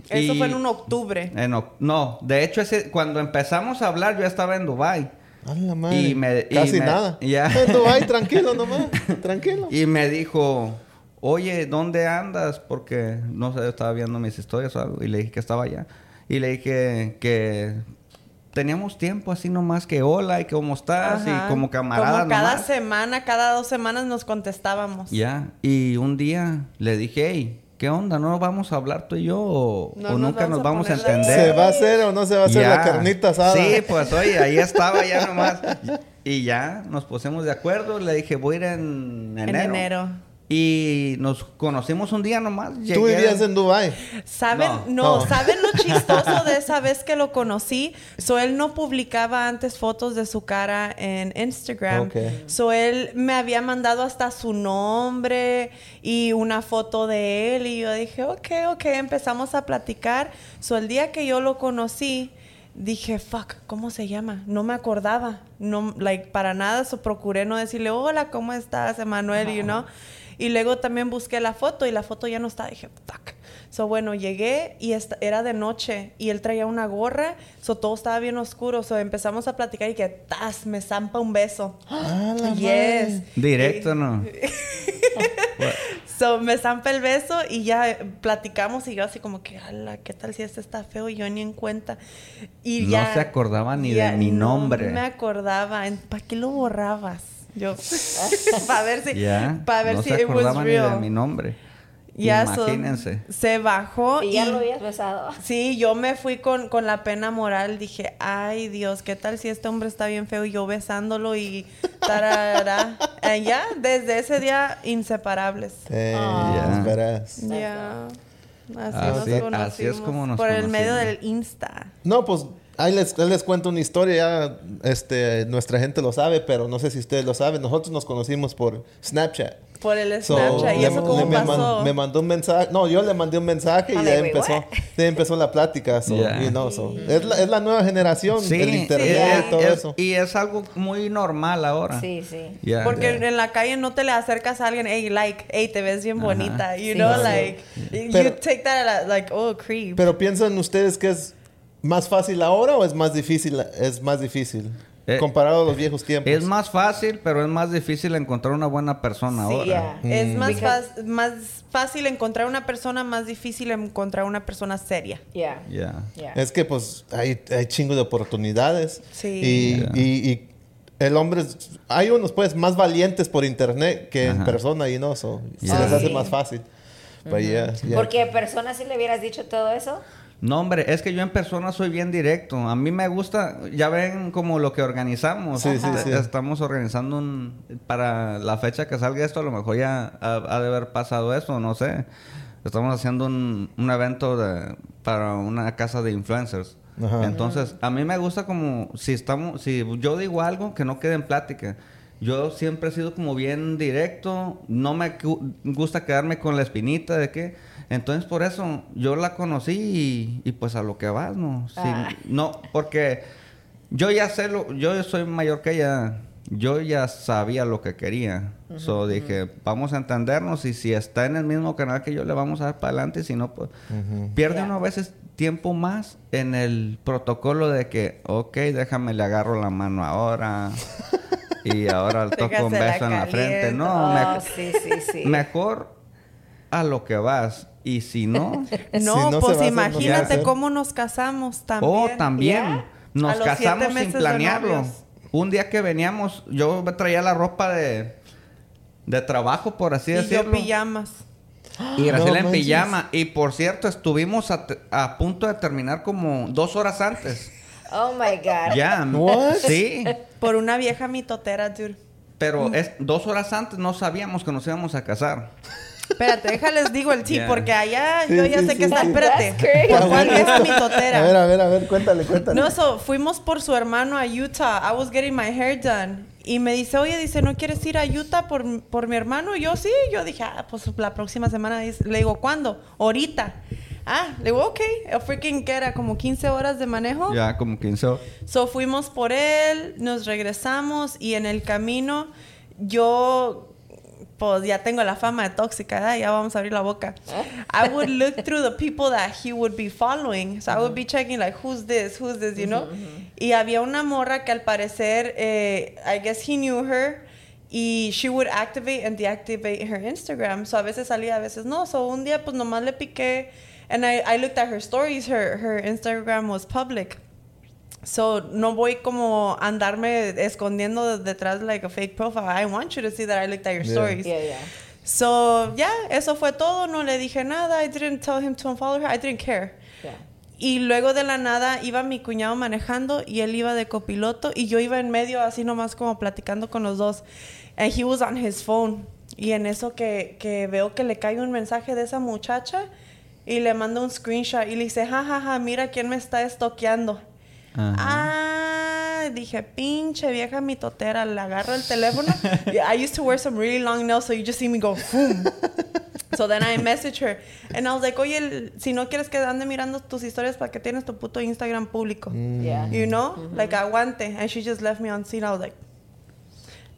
Speaker 3: Eso
Speaker 1: Y-
Speaker 3: fue en un octubre.
Speaker 1: en no de hecho ese cuando empezamos a hablar yo estaba en Dubai
Speaker 4: A la madre.
Speaker 1: Y me- y
Speaker 4: Casi
Speaker 1: me-
Speaker 4: nada.
Speaker 1: ya.
Speaker 4: Dubái, tranquilo nomás. Tranquilo.
Speaker 1: y me dijo oye dónde andas porque no sé estaba viendo mis historias o algo y le dije que estaba allá y le dije que teníamos tiempo así nomás que hola y cómo estás
Speaker 3: Ajá.
Speaker 1: y como camaradas
Speaker 3: Como cada
Speaker 1: nomás.
Speaker 3: semana, cada dos semanas nos contestábamos.
Speaker 1: Ya, y un día le dije, hey, ¿qué onda? ¿No vamos a hablar tú y yo o,
Speaker 3: No
Speaker 1: o
Speaker 3: nos
Speaker 1: nunca
Speaker 3: vamos
Speaker 1: nos vamos a entender?
Speaker 4: ¿Se va a hacer o no se va a hacer
Speaker 1: Ya.
Speaker 4: la carnita asada?
Speaker 1: Sí, pues oye, ahí estaba ya nomás. Y ya nos pusimos de acuerdo. Le dije, voy a ir en enero.
Speaker 3: En enero.
Speaker 1: Y nos conocimos un día nomás.
Speaker 4: Tú
Speaker 1: Llegué-
Speaker 4: vivías en Dubái.
Speaker 3: ¿Saben?
Speaker 1: No.
Speaker 3: No,
Speaker 4: No.
Speaker 3: ¿saben lo chistoso de esa vez que lo conocí? So, él no publicaba antes fotos de su cara en Instagram.
Speaker 4: Ok.
Speaker 3: So, él me había mandado hasta su nombre y una foto de él. Y yo dije, ok, ok, empezamos a platicar. So, el día que yo lo conocí, dije, fuck, ¿cómo se llama? No me acordaba. No, like, para nada. So, procuré no decirle, hola, ¿cómo estás, Emanuel? You know? Y luego también busqué la foto y la foto ya no está. Dije, fuck. So, bueno, llegué y era de noche y él traía una gorra. So, todo estaba bien oscuro. So, empezamos a platicar y que, tas, me zampa un beso.
Speaker 4: Ah, la
Speaker 3: yes.
Speaker 1: Directo, ¿no?
Speaker 3: So, me zampa el beso y ya platicamos y yo así como que, ala, ¿qué tal si este está feo? Y yo ni en cuenta. Y
Speaker 1: No
Speaker 3: ya...
Speaker 1: se acordaba ni
Speaker 3: ya
Speaker 1: de mi
Speaker 3: no
Speaker 1: nombre.
Speaker 3: me acordaba. ¿Para qué lo borrabas? Yo, para ver si... Para ver
Speaker 1: no
Speaker 3: si
Speaker 1: se
Speaker 3: it was
Speaker 1: de
Speaker 3: real.
Speaker 1: mi nombre.
Speaker 3: Ya, so,
Speaker 1: Imagínense.
Speaker 3: se bajó
Speaker 2: Y ya lo habías besado.
Speaker 3: Sí, yo me fui con, con la pena moral. Dije, ay Dios, ¿qué tal si este hombre está bien feo y yo besándolo y tarará? Eh, ya, desde ese día, inseparables.
Speaker 4: Eh,
Speaker 1: Ya.
Speaker 4: verás.
Speaker 3: Ya. Así,
Speaker 1: Así-
Speaker 3: nos conocimos.
Speaker 1: así es como nos
Speaker 3: Por el medio del Insta.
Speaker 4: No, pues ahí les, ahí les cuento una historia. Ya, este, nuestra gente lo sabe, pero no sé si ustedes lo saben. Nosotros nos conocimos por Snapchat.
Speaker 3: Por el
Speaker 4: So,
Speaker 3: Snapchat. ¿Y
Speaker 4: le-
Speaker 3: eso cómo
Speaker 4: le- me,
Speaker 3: pasó?
Speaker 4: man- me mandó un mensaje. No, yo le mandé un mensaje y ya empezó, ya empezó la plática. So,
Speaker 1: Yeah.
Speaker 4: you know, so, es, la, es la nueva generación
Speaker 1: Sí,
Speaker 4: del internet
Speaker 1: es-
Speaker 4: y todo
Speaker 1: es-
Speaker 4: eso.
Speaker 1: y es algo muy normal ahora.
Speaker 2: Sí, sí.
Speaker 1: Ya.
Speaker 3: Porque en la calle no te le acercas a alguien, hey, like, hey, te ves bien
Speaker 1: Ajá.
Speaker 3: bonita. You
Speaker 2: Sí.
Speaker 3: know, like, you
Speaker 4: Pero-
Speaker 3: take that like, oh, creep.
Speaker 4: Pero piensan ustedes que es más fácil ahora o es más difícil? Es más difícil
Speaker 1: Eh,
Speaker 4: comparado a los viejos tiempos.
Speaker 1: Es más fácil, pero es más difícil encontrar una buena persona
Speaker 3: Sí,
Speaker 1: ahora.
Speaker 2: ya.
Speaker 3: Es más,
Speaker 2: Because-
Speaker 3: más fácil encontrar una persona, más difícil encontrar una persona seria.
Speaker 2: Yeah.
Speaker 1: Ya.
Speaker 2: Yeah.
Speaker 4: Es que pues hay, hay chingo de oportunidades.
Speaker 3: Sí.
Speaker 4: Y, y- y el hombre, es- hay unos pues más valientes por internet que en persona y no, so, se les hace más fácil. But yeah, yeah.
Speaker 2: Porque a personas si le hubieras dicho todo eso.
Speaker 1: No, hombre, es que yo en persona soy bien directo. A mí me gusta, ya ven como lo que organizamos.
Speaker 4: Sí, sí,
Speaker 1: Eh,
Speaker 4: sí.
Speaker 1: Estamos organizando un, para la fecha que salga esto, a lo mejor ya ha, ha de haber pasado eso, no sé. Estamos haciendo un, un evento de- para una casa de influencers.
Speaker 4: Ajá.
Speaker 1: Entonces, a mí me gusta como si estamos, si yo digo algo que no quede en plática. Yo siempre he sido como bien directo, no me gu- gusta quedarme con la espinita de que, entonces por eso yo la conocí y, y pues a lo que vas, ¿no? Sí,
Speaker 2: Ah.
Speaker 1: No, porque yo ya sé lo, yo soy mayor que ella, yo ya sabía lo que quería. So dije, vamos a entendernos y si está en el mismo canal que yo le vamos a dar para adelante, si no, pues pierde uno a veces tiempo más en el protocolo de que, ok, déjame le agarro la mano ahora y ahora le toco un beso en la frente. No,
Speaker 2: Oh,
Speaker 1: me-
Speaker 2: sí, sí, sí.
Speaker 1: mejor a lo que vas y si no,
Speaker 3: No,
Speaker 4: no se va a
Speaker 3: pues imagínate cómo nos casamos también.
Speaker 1: Oh, también.
Speaker 2: ¿Ya?
Speaker 1: Nos
Speaker 3: A los siete
Speaker 1: casamos
Speaker 3: meses
Speaker 1: sin planearlo. Un día que veníamos, yo me traía la ropa de, de trabajo, por así
Speaker 3: Y yo
Speaker 1: decirlo.
Speaker 3: pijamas.
Speaker 1: Y Graciela
Speaker 4: No
Speaker 1: en
Speaker 4: manches.
Speaker 1: pijama. Y por cierto, estuvimos a, a punto de terminar como dos horas antes.
Speaker 2: Oh my God.
Speaker 1: ya.
Speaker 4: What?
Speaker 1: Sí.
Speaker 3: Por una vieja mitotera, dude.
Speaker 1: Pero es, dos horas antes no sabíamos que nos íbamos a casar.
Speaker 3: Espérate, déjales digo el sí,
Speaker 1: Ya.
Speaker 3: porque allá
Speaker 4: Sí,
Speaker 3: yo ya
Speaker 4: sí,
Speaker 3: sé
Speaker 4: sí,
Speaker 3: que está. Espérate. ¿Por cuál vieja
Speaker 4: A
Speaker 3: mitotera?
Speaker 4: ver, a ver, a ver, cuéntale, cuéntale.
Speaker 3: No, so, fuimos por su hermano a Utah. I was getting my hair done. Y me dice, oye, dice, ¿no quieres ir a Utah por, por mi hermano? Y yo, sí. Yo dije, ah, pues la próxima semana. Le digo, ¿cuándo? Ahorita. Ah, le digo, ok. El freaking, que era? Como 15 horas de manejo.
Speaker 1: Ya como 15 horas.
Speaker 3: So fuimos por él, nos regresamos y en el camino yo pues ya tengo la fama de tóxica, ¿verdad? ya vamos a abrir la boca. I would look through the people that he would be following. So I would be checking like who's this, who's this, you know? Y había una morra que al parecer eh, I guess he knew her y she would activate and deactivate her Instagram. So a veces salía, a veces no. So un día pues nomás le piqué and I, I looked at her stories, her her Instagram was public. So, no voy como a andarme escondiendo detrás like a fake profile. I want you to see that I looked at your
Speaker 4: Yeah.
Speaker 3: stories.
Speaker 2: Yeah, yeah.
Speaker 3: So, ya, eso fue todo. No le dije nada. I didn't tell him to unfollow her. I didn't care.
Speaker 2: Yeah.
Speaker 3: Y luego de la nada iba mi cuñado manejando y él iba de copiloto y yo iba en medio así nomás como platicando con los dos. And he was on his phone. Y en eso que, que veo que le cae un mensaje de esa muchacha y le manda un screenshot y le dice, jajaja, ja, ja, mira quién me está estoqueando.
Speaker 1: Ajá.
Speaker 3: Ah, dije, pinche vieja mitotera, le agarro el teléfono. I used to wear some really long nails, so you just see me go, boom. So then I messaged her. And I was like, oye, si no quieres que ande mirando tus historias, ¿para qué tienes tu puto Instagram público?
Speaker 2: Yeah.
Speaker 3: You know? Like, aguante. And she just left me on scene. I was like...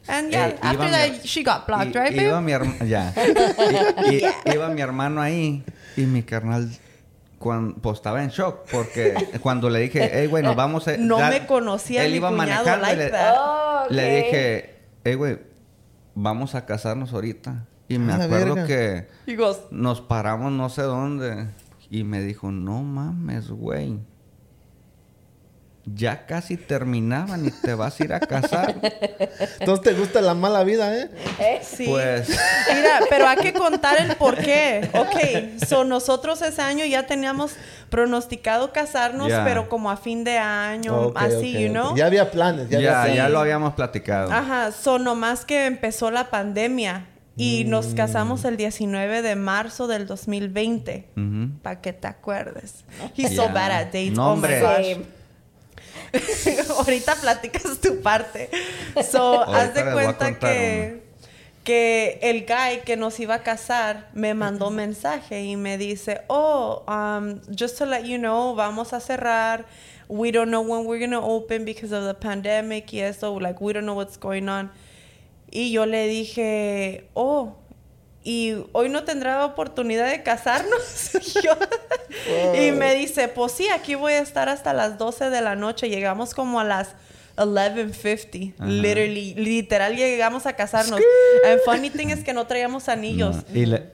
Speaker 3: And yeah,
Speaker 1: Eh,
Speaker 3: after
Speaker 1: iba
Speaker 3: that,
Speaker 1: mi-
Speaker 3: she got blocked, right,
Speaker 1: Iba mi hermano, i- Iba mi hermano ahí y mi carnal cuando, pues estaba en shock porque cuando le dije, hey, güey, nos vamos a...
Speaker 3: No
Speaker 1: ya-
Speaker 3: me conocía
Speaker 1: Él
Speaker 3: mi
Speaker 1: iba
Speaker 3: cuñado
Speaker 1: manejando
Speaker 3: like
Speaker 1: le.
Speaker 2: Oh,
Speaker 1: le dije, hey, güey, vamos a casarnos ahorita. Y me
Speaker 4: la
Speaker 1: acuerdo
Speaker 4: verga.
Speaker 1: que nos paramos no sé dónde y me dijo, no mames, güey. Ya casi terminaban y te vas a ir a casar.
Speaker 4: Entonces te gusta la mala vida, ¿eh?
Speaker 2: Eh,
Speaker 3: Sí.
Speaker 1: Pues...
Speaker 3: Mira, pero hay que contar el por qué. Ok, so nosotros ese año ya teníamos pronosticado casarnos, pero como a fin de año, así,
Speaker 4: ok,
Speaker 3: you know.
Speaker 4: Ya había planes, ya,
Speaker 1: Ya,
Speaker 4: había
Speaker 1: ya
Speaker 4: planes.
Speaker 1: lo habíamos platicado.
Speaker 3: Ajá, so nomás que empezó la pandemia y nos
Speaker 4: Mm.
Speaker 3: casamos el 19 de marzo del 2020.
Speaker 1: Ujú.
Speaker 3: Para que te acuerdes. He's so
Speaker 1: Ya.
Speaker 3: bad at dates.
Speaker 1: No,
Speaker 3: oh my
Speaker 1: hombre.
Speaker 3: Ahorita platicas tu parte. So, haz de cuenta que, que el guy que nos iba a casar me mandó mensaje y me dice, oh, um, just to let you know, vamos a cerrar. We don't know when we're going to open because of the pandemic y eso. Like, we don't know what's going on. Y yo le dije, oh, y hoy no tendrá oportunidad de casarnos. Y yo- Y me dice, pues sí, aquí voy a estar hasta las 12 de la noche. Llegamos como a las 11.50.
Speaker 1: Ajá.
Speaker 3: Literally, literal llegamos a casarnos. And funny thing es que no traíamos anillos.
Speaker 1: No, y le-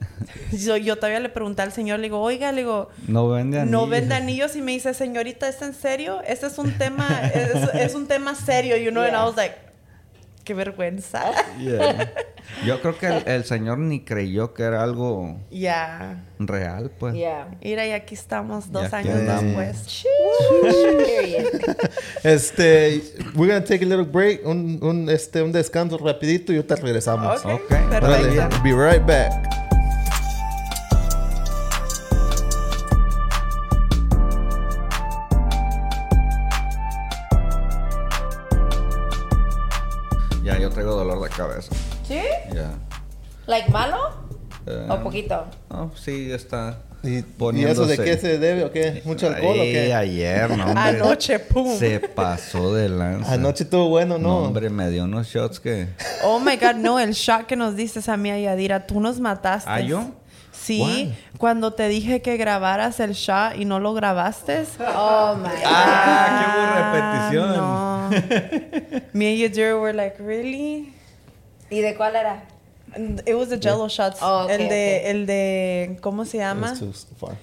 Speaker 3: Yo, yo todavía le pregunté al señor, le digo, oiga, le digo,
Speaker 1: no vende anillos.
Speaker 3: no vende anillos y me dice, señorita, ¿es en serio? Este es un tema, es, es un tema serio, you know, and I
Speaker 2: Yeah.
Speaker 3: was like, qué vergüenza.
Speaker 1: Yeah. Yo creo que el, el señor ni creyó que era algo
Speaker 3: Ya.
Speaker 1: real, pues.
Speaker 2: Yeah.
Speaker 3: Mira, y aquí estamos dos años después.
Speaker 2: Period.
Speaker 4: Este, we're gonna take a little break, un, un, este, un descanso rapidito y ahorita regresamos.
Speaker 3: Ok,
Speaker 1: Ok,
Speaker 3: perfecto.
Speaker 4: Be right back.
Speaker 1: Traigo dolor de cabeza.
Speaker 2: ¿Sí?
Speaker 1: Ya.
Speaker 2: ¿Like malo?
Speaker 1: Eh,
Speaker 2: ¿O poquito?
Speaker 1: No, sí, está.
Speaker 4: ¿Y, ¿Y eso de qué se debe o qué? ¿Mucho alcohol o qué?
Speaker 1: ayer, no, hombre.
Speaker 3: Anoche, pum.
Speaker 1: Se pasó de lanza.
Speaker 4: Anoche estuvo bueno,
Speaker 1: No,
Speaker 4: ¿no?
Speaker 1: hombre, me dio unos shots que...
Speaker 3: Oh my God, no, el shot que nos diste a mí, a Yadira, tú nos mataste.
Speaker 1: ¿Ah, yo?
Speaker 3: Sí, cuando te dije que grabaras el shot y no lo grabaste.
Speaker 2: Oh my
Speaker 1: Ah, qué repetición.
Speaker 3: No. Me and Yadira were like, really?
Speaker 2: ¿Y de cuál era?
Speaker 3: It was the Jello shots.
Speaker 2: Oh, okay,
Speaker 3: el de,
Speaker 2: okay.
Speaker 3: el de, ¿cómo se
Speaker 4: It
Speaker 3: llama?
Speaker 4: was too far.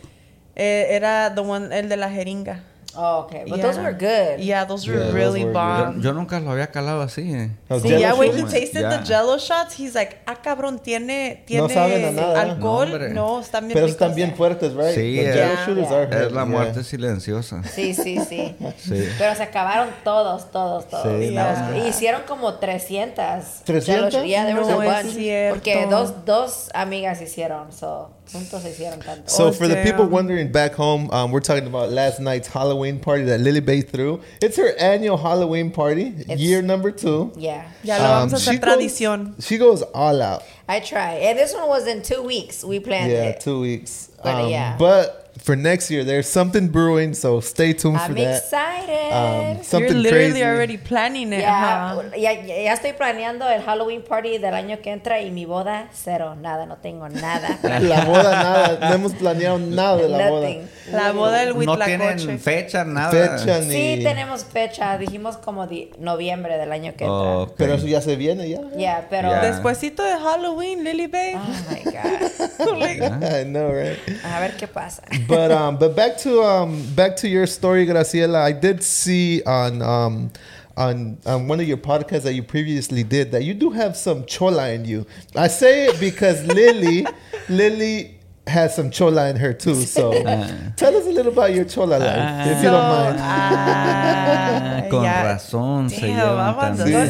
Speaker 3: Eh, era the one, el de la jeringa.
Speaker 2: Oh, okay. But
Speaker 3: Yeah.
Speaker 2: those were good.
Speaker 3: Yeah, those were
Speaker 4: Yeah, those
Speaker 3: really
Speaker 4: were
Speaker 3: bomb.
Speaker 1: Yo, yo nunca lo había calado así, eh.
Speaker 3: Sí,
Speaker 4: Jell-O
Speaker 3: yeah, when he tasted
Speaker 1: Yeah.
Speaker 3: the Jello shots, he's like, ah, cabrón, tiene, tiene
Speaker 4: saben a nada.
Speaker 3: alcohol.
Speaker 1: No.
Speaker 3: No, están bien
Speaker 4: Pero están bien fuertes, right?
Speaker 1: Sí,
Speaker 4: Los
Speaker 1: eh.
Speaker 4: Jell-O
Speaker 2: Yeah.
Speaker 4: shooters
Speaker 2: Yeah.
Speaker 4: are
Speaker 1: Es
Speaker 4: heavy,
Speaker 1: la
Speaker 4: yeah.
Speaker 1: muerte silenciosa.
Speaker 2: Sí, sí, sí.
Speaker 1: Sí.
Speaker 2: Pero se acabaron todos, todos, todos.
Speaker 4: Sí,
Speaker 3: no.
Speaker 2: Hicieron como 300.
Speaker 4: 300?
Speaker 2: Yeah, there was a
Speaker 3: No es
Speaker 2: bunch.
Speaker 3: cierto.
Speaker 2: Porque dos, dos amigas hicieron. So, juntos hicieron tanto.
Speaker 4: So
Speaker 3: Oh,
Speaker 4: for the people wondering back home, um, we're talking about last night's Halloween party that Lily Bay threw. It's her annual Halloween party,
Speaker 2: It's-
Speaker 4: year number two.
Speaker 2: yeah.
Speaker 3: Ya lo
Speaker 4: Um,
Speaker 3: vamos a
Speaker 4: she
Speaker 3: hacer
Speaker 4: goes-
Speaker 3: tradición.
Speaker 4: She goes all out.
Speaker 2: I try. And this one was in two weeks. We planned
Speaker 4: Yeah,
Speaker 2: it.
Speaker 4: two weeks.
Speaker 2: But,
Speaker 4: Um,
Speaker 2: yeah.
Speaker 4: But for next year, there's something brewing, so stay tuned for
Speaker 2: I'm
Speaker 4: that.
Speaker 2: excited.
Speaker 4: Um,
Speaker 3: You're
Speaker 4: something
Speaker 3: literally
Speaker 4: crazy.
Speaker 3: already planning it.
Speaker 2: ya,
Speaker 3: huh?
Speaker 2: ya, ya estoy planeando el Halloween party del año que entra y mi boda, cero, nada, no tengo nada.
Speaker 4: La boda, nada. No hemos planeado nada de la boda.
Speaker 2: Nothing.
Speaker 3: La boda del
Speaker 1: No tienen fecha, nada.
Speaker 4: Fecha ni.
Speaker 2: Sí, tenemos fecha, dijimos como di- noviembre del año que entra.
Speaker 1: Oh, ok.
Speaker 4: Pero eso ya se viene ya.
Speaker 2: Ya, pero...
Speaker 1: Ya.
Speaker 3: Despuésito de Halloween, Lily Bay.
Speaker 2: Oh my God.
Speaker 4: I know, right?
Speaker 2: A ver qué pasa.
Speaker 4: But um, but back to um, back to your story, Graciela. I did see on um, on on one of your podcasts that you previously did that you do have some chola in you. I say it because Lily, Lily has some chola in her too. So tell little about your chola life, if you don't mind.
Speaker 3: ah,
Speaker 1: Con razón se
Speaker 3: Damn,
Speaker 1: llevan tan bien.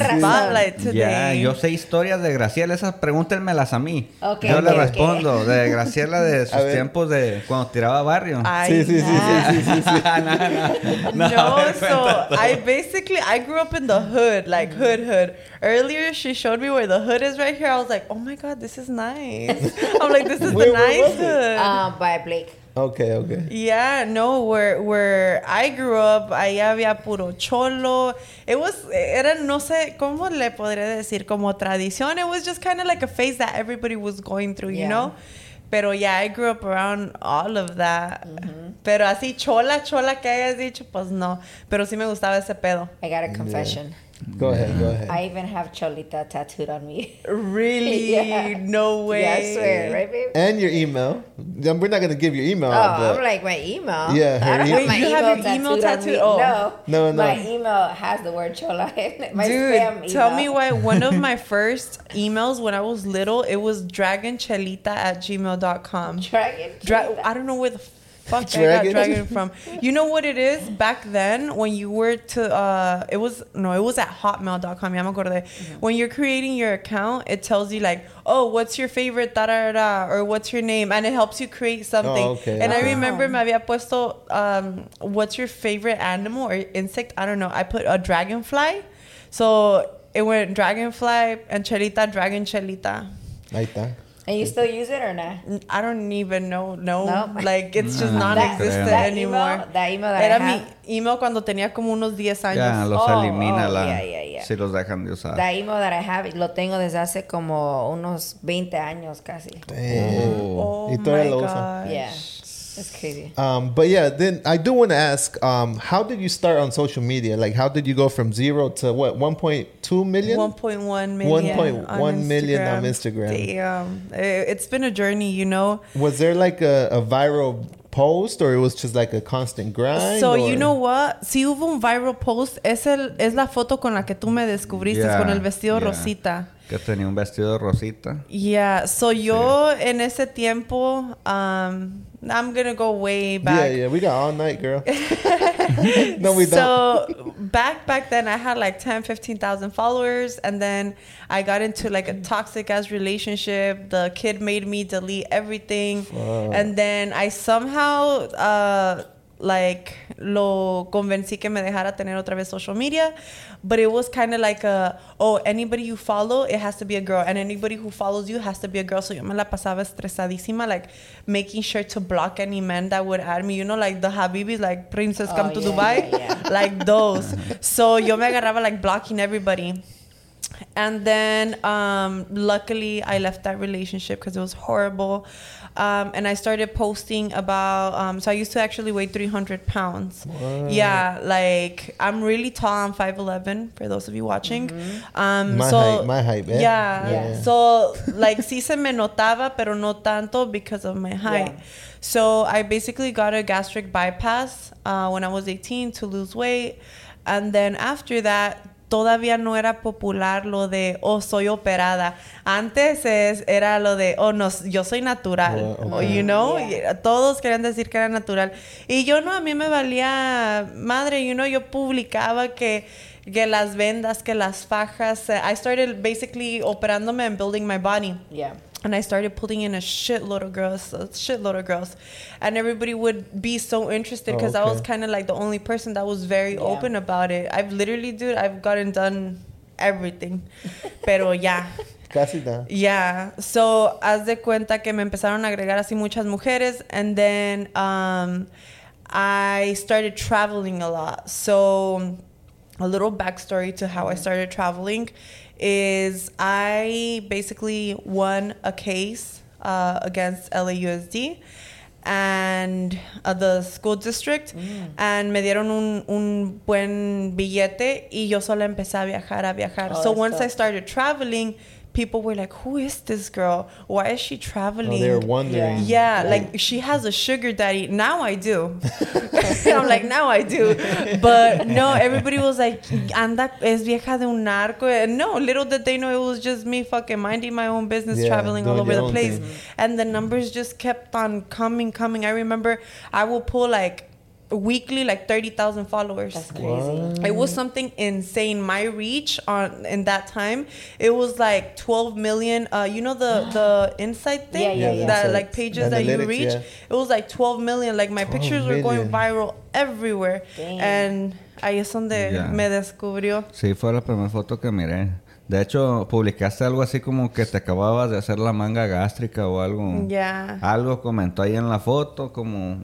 Speaker 4: Sí, sí.
Speaker 1: Ya, yo sé historias de Graciela, esas pregúntenmelas a mí.
Speaker 2: Ok,
Speaker 1: yo
Speaker 2: ok,
Speaker 1: le respondo de Graciela de sus tiempos de cuando tiraba barrio.
Speaker 3: Ay,
Speaker 4: Sí, sí, sí,
Speaker 3: nah.
Speaker 4: sí, sí, sí, sí.
Speaker 1: no,
Speaker 3: No,
Speaker 1: a ver,
Speaker 3: so I basically I grew up in the hood, like hood hood. Earlier she showed me where the hood is right here. I was like, oh my god, this is nice. I'm like, this is
Speaker 4: Where-
Speaker 3: the nice hood.
Speaker 2: Ah, by Blake.
Speaker 4: Okay, okay.
Speaker 3: Yeah, no, where where I grew up, ahí había puro cholo. It was, era, no sé, ¿cómo le podría decir? Como tradición. It was just kind of like a phase that everybody was going through, you
Speaker 2: Yeah.
Speaker 3: know? Pero yeah, I grew up around all of that.
Speaker 2: Mm-hmm.
Speaker 3: Pero así, chola, chola que hayas dicho, pues no. Pero sí me gustaba ese pedo.
Speaker 2: I got a confession.
Speaker 4: Go ahead, go ahead.
Speaker 2: I even have Cholita tattooed on me.
Speaker 3: Really?
Speaker 2: Yeah.
Speaker 3: No way.
Speaker 2: Yeah, I swear, right, babe?
Speaker 4: and your email. We're not gonna give your email.
Speaker 2: Oh,
Speaker 4: out, but
Speaker 2: I'm like my email.
Speaker 4: Yeah, her
Speaker 2: I don't
Speaker 4: email-
Speaker 2: have my
Speaker 3: You
Speaker 2: email
Speaker 3: have your email
Speaker 2: tattooed,
Speaker 3: tattooed?
Speaker 2: on me.
Speaker 3: Oh.
Speaker 2: No,
Speaker 4: No, no.
Speaker 2: My email has the word chola in it. My
Speaker 3: Dude,
Speaker 2: spam
Speaker 3: tell me why one of my first emails when I was little, it was dragonchelita at gmail.com.
Speaker 2: Dragon.
Speaker 3: Dra- I don't know where the fuck I
Speaker 4: Dragon?
Speaker 3: got dragon from. You know what it is? Back then, when you were to, uh, it was, no, it was at hotmail.com. Ya me acordé. When you're creating your account, it tells you, like, oh, what's your favorite, da da da, or what's your name? And it helps you create something.
Speaker 4: Oh, okay,
Speaker 3: and I
Speaker 4: okay.
Speaker 3: remember me había puesto, um, what's your favorite animal or insect? I don't know. I put a dragonfly. So it went dragonfly and chelita, dragon chelita.
Speaker 4: Ahí está.
Speaker 2: And you still use it or not?
Speaker 3: I don't even know. No,
Speaker 2: No.
Speaker 3: like it's just
Speaker 1: No,
Speaker 3: non-existent
Speaker 2: that
Speaker 3: anymore.
Speaker 2: Email, that email that
Speaker 3: Era
Speaker 2: I
Speaker 3: mi
Speaker 2: have,
Speaker 3: email cuando tenía como unos 10 años.
Speaker 1: Ya, los
Speaker 2: Oh,
Speaker 1: elimina
Speaker 2: oh,
Speaker 1: la...
Speaker 2: yeah, yeah, yeah.
Speaker 1: Si los dejan de usar.
Speaker 2: that email that I have, lo tengo desde hace como unos 20 años casi.
Speaker 4: Damn.
Speaker 3: Oh
Speaker 4: Y todavía lo.
Speaker 2: Yeah, it's crazy.
Speaker 4: Um, but yeah, then I do want to ask, um, how did you start on social media? Like, how did you go from zero to what, 1.2 million?
Speaker 3: 1.1 million.
Speaker 4: 1.1 million on Instagram.
Speaker 3: Damn. Eh, It's been a journey, you know.
Speaker 4: Was there like a, a viral post or it was just like a constant grind?
Speaker 3: So,
Speaker 4: or-
Speaker 3: you know what? Si hubo un viral post, es, el, es la foto con la que tú me descubriste,
Speaker 1: Yeah,
Speaker 3: con el vestido
Speaker 1: yeah.
Speaker 3: rosita.
Speaker 1: Que tenía un vestido rosita.
Speaker 3: Yeah, so yo en ese tiempo, um, I'm gonna go way back.
Speaker 4: yeah, yeah, we got all night, girl. no, we don't.
Speaker 3: so back back then I had like 10 15,000 followers and then I got into like a toxic ass relationship the kid made me delete everything and then I somehow uh like lo convencí que me dejara tener otra vez social media but it was kind of like a oh anybody you follow it has to be a girl and anybody who follows you has to be a girl. So yo me la pasaba estresadísima like making sure to block any men that would add me you know like the habibis like princess oh, come
Speaker 2: Oh,
Speaker 3: to
Speaker 2: yeah,
Speaker 3: dubai
Speaker 2: yeah, yeah.
Speaker 3: like those. So yo me agarraba like blocking everybody and then um, luckily I left that relationship because it was horrible. Um, and I started posting about, um, so I used to actually weigh 300 pounds. Yeah, like I'm really tall. I'm 5'11 for those of you watching. Um,
Speaker 4: My
Speaker 3: so,
Speaker 4: height, my height, eh?
Speaker 3: Yeah.
Speaker 2: Yeah.
Speaker 3: So, like, sí se me notaba, pero no tanto because of my height.
Speaker 2: Yeah.
Speaker 3: So I basically got a gastric bypass uh, when I was 18 to lose weight. And then after that, todavía no era popular lo de, oh, soy operada. Antes es, era lo de, oh, no, yo soy natural.
Speaker 4: Wow,
Speaker 3: O, you know,
Speaker 2: Yeah.
Speaker 3: Todos querían decir que era natural. Y yo no, a mí me valía madre, you know, yo publicaba que que las vendas, que las fajas. eh, I started basically operándome and building my body.
Speaker 2: Yeah.
Speaker 3: And I started pulling in a shitload of girls, a shitload of girls. And everybody would be so interested
Speaker 4: Oh,
Speaker 3: because I was kind of like the only person that was very
Speaker 2: Yeah.
Speaker 3: open about it. I've literally, dude, I've gotten done everything. Pero ya.
Speaker 4: Casi da.
Speaker 3: Yeah. So, haz de cuenta que me empezaron a agregar así muchas mujeres. And then um, I started traveling a lot. So, a little backstory to how I started traveling is I basically won a case uh, against LAUSD and uh, the school district and me dieron un, un buen billete y yo solo empecé a viajar a viajar.
Speaker 2: Oh,
Speaker 3: so once I started traveling, people were like, "Who is this girl? Why is she traveling?"
Speaker 4: Oh, they were wondering.
Speaker 3: Yeah, like she has a sugar daddy. Now I do. I'm like, now I do. But no, everybody was like, anda, es vieja de un narco. And no, little did they know it was just me fucking minding my own business,
Speaker 4: Yeah,
Speaker 3: traveling all over the place.
Speaker 4: thing.
Speaker 3: And the numbers just kept on coming, coming. I remember I will pull like weekly like 30,000 followers.
Speaker 2: That's crazy.
Speaker 3: It was something insane. My reach on in that time, it was like 12 million. Uh, you know the the insight thing
Speaker 2: Yeah, yeah, yeah.
Speaker 3: that like pages that you reach.
Speaker 4: yeah.
Speaker 3: It was like 12 million. Like my
Speaker 4: 12
Speaker 3: pictures were going viral everywhere, and ahí es donde
Speaker 1: Yeah.
Speaker 3: me descubrió.
Speaker 1: Sí, fue la primera foto que miré. De hecho, publicaste algo así como que te acababas de hacer la manga gástrica o algo.
Speaker 3: Ya.
Speaker 1: Algo comentó ahí en la foto, como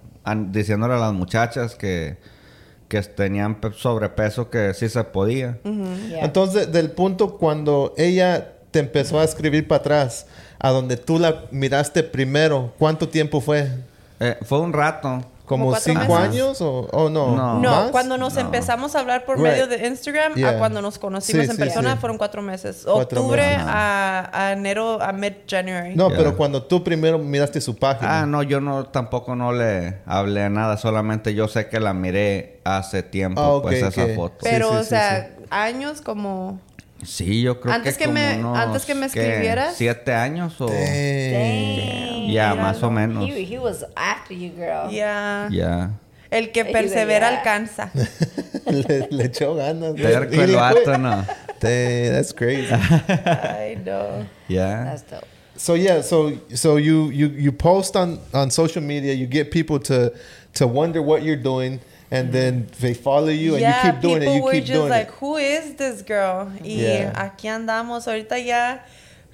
Speaker 1: diciéndole a las muchachas que, que tenían pe- sobrepeso que sí se podía.
Speaker 2: Yeah.
Speaker 4: Entonces, del punto cuando ella te empezó a escribir para atrás, a donde tú la miraste primero, ¿cuánto tiempo fue?
Speaker 1: Eh, fue un rato.
Speaker 3: Como
Speaker 4: ¿Como
Speaker 3: cuatro
Speaker 4: cinco
Speaker 3: meses.
Speaker 4: años o o no?
Speaker 1: No.
Speaker 3: No,
Speaker 4: ¿Más?
Speaker 3: cuando nos
Speaker 1: No.
Speaker 3: empezamos a hablar por
Speaker 4: Right.
Speaker 3: medio de Instagram
Speaker 4: Yeah.
Speaker 3: a cuando nos conocimos
Speaker 4: Sí,
Speaker 3: en
Speaker 4: sí,
Speaker 3: persona
Speaker 4: sí.
Speaker 3: fueron cuatro meses.
Speaker 4: Cuatro
Speaker 3: Octubre
Speaker 4: meses.
Speaker 3: a, a enero a mid-January.
Speaker 4: No,
Speaker 1: Yeah.
Speaker 4: pero cuando tú primero miraste su página.
Speaker 1: Ah, no, yo no tampoco no le hablé nada, solamente yo sé que la miré hace tiempo,
Speaker 4: Ah,
Speaker 1: pues esa foto.
Speaker 3: Pero,
Speaker 4: Sí, sí,
Speaker 3: o
Speaker 4: sí,
Speaker 3: sea, años como...
Speaker 1: Sí, yo creo
Speaker 3: Antes
Speaker 1: que
Speaker 3: que me-
Speaker 1: como
Speaker 3: antes que me
Speaker 1: unos, ¿qué?
Speaker 3: escribieras.
Speaker 1: ¿Siete años o...? Ya,
Speaker 3: Míralo.
Speaker 1: más o menos.
Speaker 2: He, he was after you, girl.
Speaker 3: Ya.
Speaker 1: Ya.
Speaker 3: El que persevera alcanza.
Speaker 4: le, le echó ganas.
Speaker 1: Terco el vato. ¿no?
Speaker 4: That's crazy.
Speaker 3: Ay, no.
Speaker 1: Ya.
Speaker 2: That's dope.
Speaker 4: so yeah, so so you you you post on on social media, you get people to to wonder what you're doing, and then they follow you, and
Speaker 3: yeah,
Speaker 4: you keep doing
Speaker 3: people
Speaker 4: it. You
Speaker 3: were
Speaker 4: keep
Speaker 3: just
Speaker 4: doing
Speaker 3: like,
Speaker 4: it.
Speaker 3: who is this girl? Y
Speaker 4: Yeah.
Speaker 3: aquí andamos. Ahorita ya,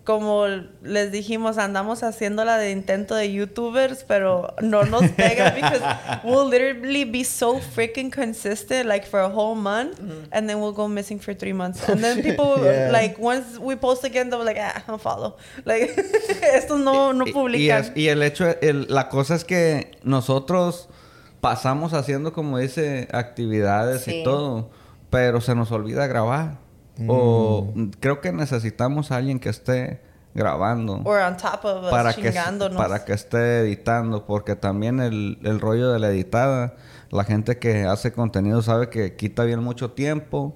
Speaker 3: como les dijimos, andamos haciéndola de intento de YouTubers, pero no nos pega because we'll literally be so freaking consistent, like for a whole month, and then we'll go missing for three months. And then people,
Speaker 4: Yeah.
Speaker 3: like, once we post again, they'll be like, ah, I'll follow. Like, estos no, no
Speaker 1: Y- Y,
Speaker 3: publican.
Speaker 1: es- y el hecho, el- la cosa es que nosotros pasamos haciendo, como dice, actividades
Speaker 2: Sí.
Speaker 1: y todo, pero se nos olvida grabar. O
Speaker 4: Mm.
Speaker 1: creo que necesitamos a alguien que esté grabando.
Speaker 3: Or on top of us,
Speaker 1: para que, para que esté editando, porque también el, el rollo de la editada, la gente que hace contenido sabe que quita bien mucho tiempo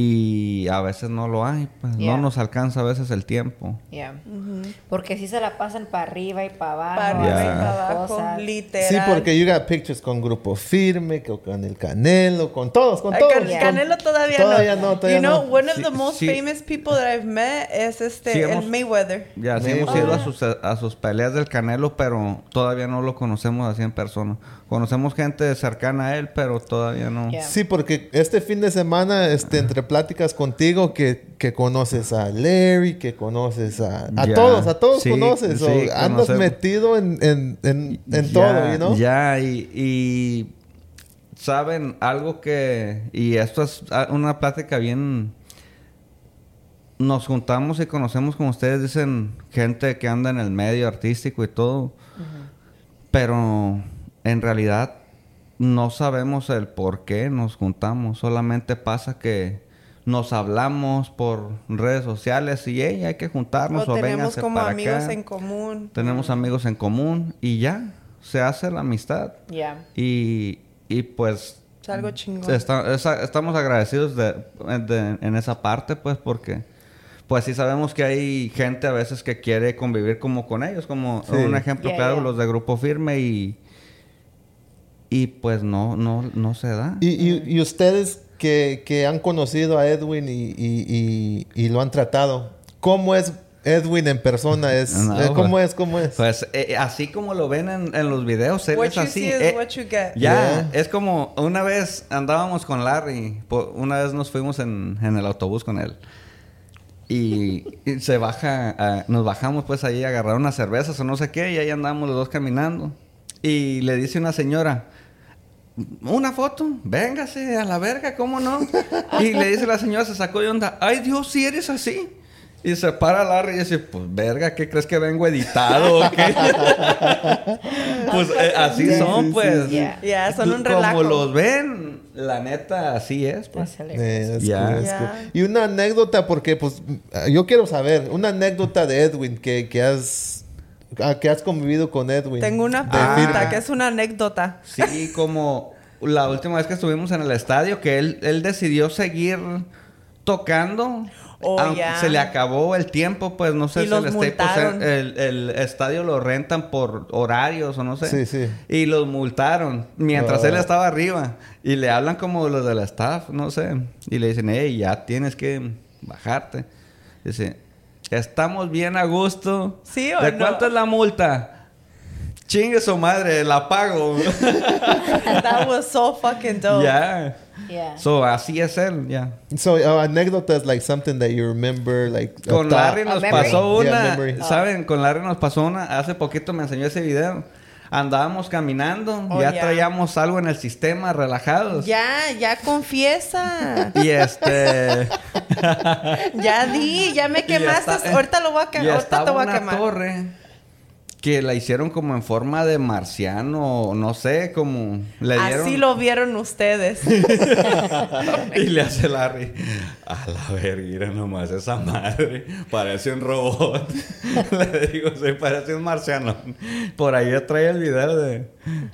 Speaker 1: y a veces no lo hay, pues
Speaker 2: Yeah.
Speaker 1: no nos alcanza a veces el tiempo.
Speaker 2: Yeah. Porque si se la pasan para arriba y para abajo.
Speaker 3: Para arriba y
Speaker 1: Yeah.
Speaker 3: para abajo,
Speaker 2: Cosas.
Speaker 3: literal.
Speaker 4: Sí, porque you got pictures con Grupo Firme, con el Canelo, con todos, con todos.
Speaker 3: Can-
Speaker 4: con-
Speaker 3: Canelo todavía,
Speaker 4: Todavía no, todavía
Speaker 3: you know,
Speaker 4: no.
Speaker 3: one of
Speaker 1: Sí,
Speaker 3: the most
Speaker 1: sí.
Speaker 3: famous people that I've met es este,
Speaker 1: Sí,
Speaker 3: el
Speaker 1: hemos-
Speaker 3: Mayweather.
Speaker 1: Ya sí hemos ido a sus, a sus peleas del Canelo, pero todavía no lo conocemos así en persona. Conocemos gente cercana a él, pero todavía no.
Speaker 2: Yeah.
Speaker 4: Sí, porque este fin de semana, este, entre pláticas contigo, que, que conoces a Larry, que conoces a... A
Speaker 1: Ya.
Speaker 4: todos, a todos
Speaker 1: Sí,
Speaker 4: conoces. o
Speaker 1: sí,
Speaker 4: andas
Speaker 1: conocemos.
Speaker 4: metido en, en, en, en
Speaker 1: Ya,
Speaker 4: todo, you know?
Speaker 1: Ya, y, y saben algo que... Y esto es una plática bien... Nos juntamos y conocemos, como ustedes dicen, gente que anda en el medio artístico y todo. Pero en realidad no sabemos el por qué nos juntamos. Solamente pasa que nos hablamos por redes sociales y "Hey, hay que juntarnos
Speaker 3: O
Speaker 1: o,
Speaker 3: tenemos como
Speaker 1: para
Speaker 3: amigos
Speaker 1: acá".
Speaker 3: en común.
Speaker 1: Tenemos amigos en común y ya, se hace la amistad.
Speaker 2: Yeah.
Speaker 1: Y, y pues
Speaker 3: Es algo chingón.
Speaker 1: está- estamos agradecidos de, de- en esa parte, pues porque pues sí sabemos que hay gente a veces que quiere convivir como con ellos, como
Speaker 4: Sí.
Speaker 1: un ejemplo
Speaker 2: Yeah,
Speaker 1: claro,
Speaker 2: yeah.
Speaker 1: los de Grupo Firme y... Y pues no, no, no se da.
Speaker 4: Y, y, y ustedes que, que han conocido a Edwin y, y, y, y lo han tratado, ¿cómo es Edwin en persona? Es,
Speaker 1: No,
Speaker 4: eh, ¿Cómo
Speaker 1: pues-
Speaker 4: es? ¿Cómo es?
Speaker 1: Pues eh, así como lo ven en, en los videos, él
Speaker 3: What
Speaker 1: es
Speaker 3: you
Speaker 1: así.
Speaker 3: see is
Speaker 1: eh,
Speaker 3: what you get.
Speaker 1: Ya,
Speaker 4: Yeah.
Speaker 1: es como una vez andábamos con Larry, una vez nos fuimos en, en el autobús con él. Y, y se baja, ah, nos bajamos pues ahí a agarrar unas cervezas o no sé qué, y ahí andamos los dos caminando. Y le dice una señora, una foto, véngase a la verga, ¿cómo no? Y le dice la señora, se sacó de onda, ay Dios, si eres así. Y se para Larry y dice, pues verga, ¿qué crees que vengo editado o qué? pues eh, así son, pues.
Speaker 2: Yeah.
Speaker 3: Yeah, son un
Speaker 1: Como
Speaker 3: relajo.
Speaker 1: los ven, la neta, así es, pues. Ya.
Speaker 4: cool,
Speaker 3: Ya.
Speaker 4: cool. Y una anécdota, porque pues yo quiero saber, una anécdota de Edwin que, que has que has convivido con Edwin.
Speaker 3: Tengo una pregunta que es una anécdota.
Speaker 1: Sí, como la última vez que estuvimos en el estadio, que él, él decidió seguir tocando.
Speaker 3: Oh,
Speaker 1: aunque
Speaker 3: ya.
Speaker 1: Se le acabó el tiempo, pues no sé
Speaker 3: Y
Speaker 1: si
Speaker 3: los
Speaker 1: el. Cen- el, el estadio lo rentan por horarios o no sé.
Speaker 4: Sí, sí.
Speaker 1: Y los multaron mientras
Speaker 4: Oh.
Speaker 1: él estaba arriba. Y le hablan como los del staff, no sé. Y le dicen, hey, ya tienes que bajarte. Dice, estamos bien a gusto.
Speaker 3: ¿Sí o
Speaker 1: ¿De
Speaker 3: no?
Speaker 1: cuánto es la multa? Chingue su madre, la pago.
Speaker 3: That was so fucking dope.
Speaker 1: Ya.
Speaker 2: Yeah.
Speaker 1: So, así es él, ya.
Speaker 4: So, uh, anécdota is like something that you remember, like a
Speaker 1: Con. Larry nos pasó
Speaker 4: Yeah,
Speaker 1: una,
Speaker 4: memory.
Speaker 1: ¿saben? Con Larry nos pasó una, hace poquito me enseñó ese video. Andábamos caminando,
Speaker 3: Oh,
Speaker 1: ya
Speaker 3: ya.
Speaker 1: traíamos algo en el sistema, relajados.
Speaker 3: Ya, ya confiesa.
Speaker 1: Y este...
Speaker 3: ya di, ya me quemaste.
Speaker 1: esta-
Speaker 3: ahorita lo voy a quemar. Ahorita te voy a
Speaker 1: una
Speaker 3: quemar.
Speaker 1: torre que la hicieron como en forma de marciano, no sé, como le dieron...
Speaker 3: Así lo vieron ustedes.
Speaker 1: Y le hace Larry. A la verga, nomás esa madre. Parece un robot. le digo, sí, parece un marciano. Por ahí trae el video de,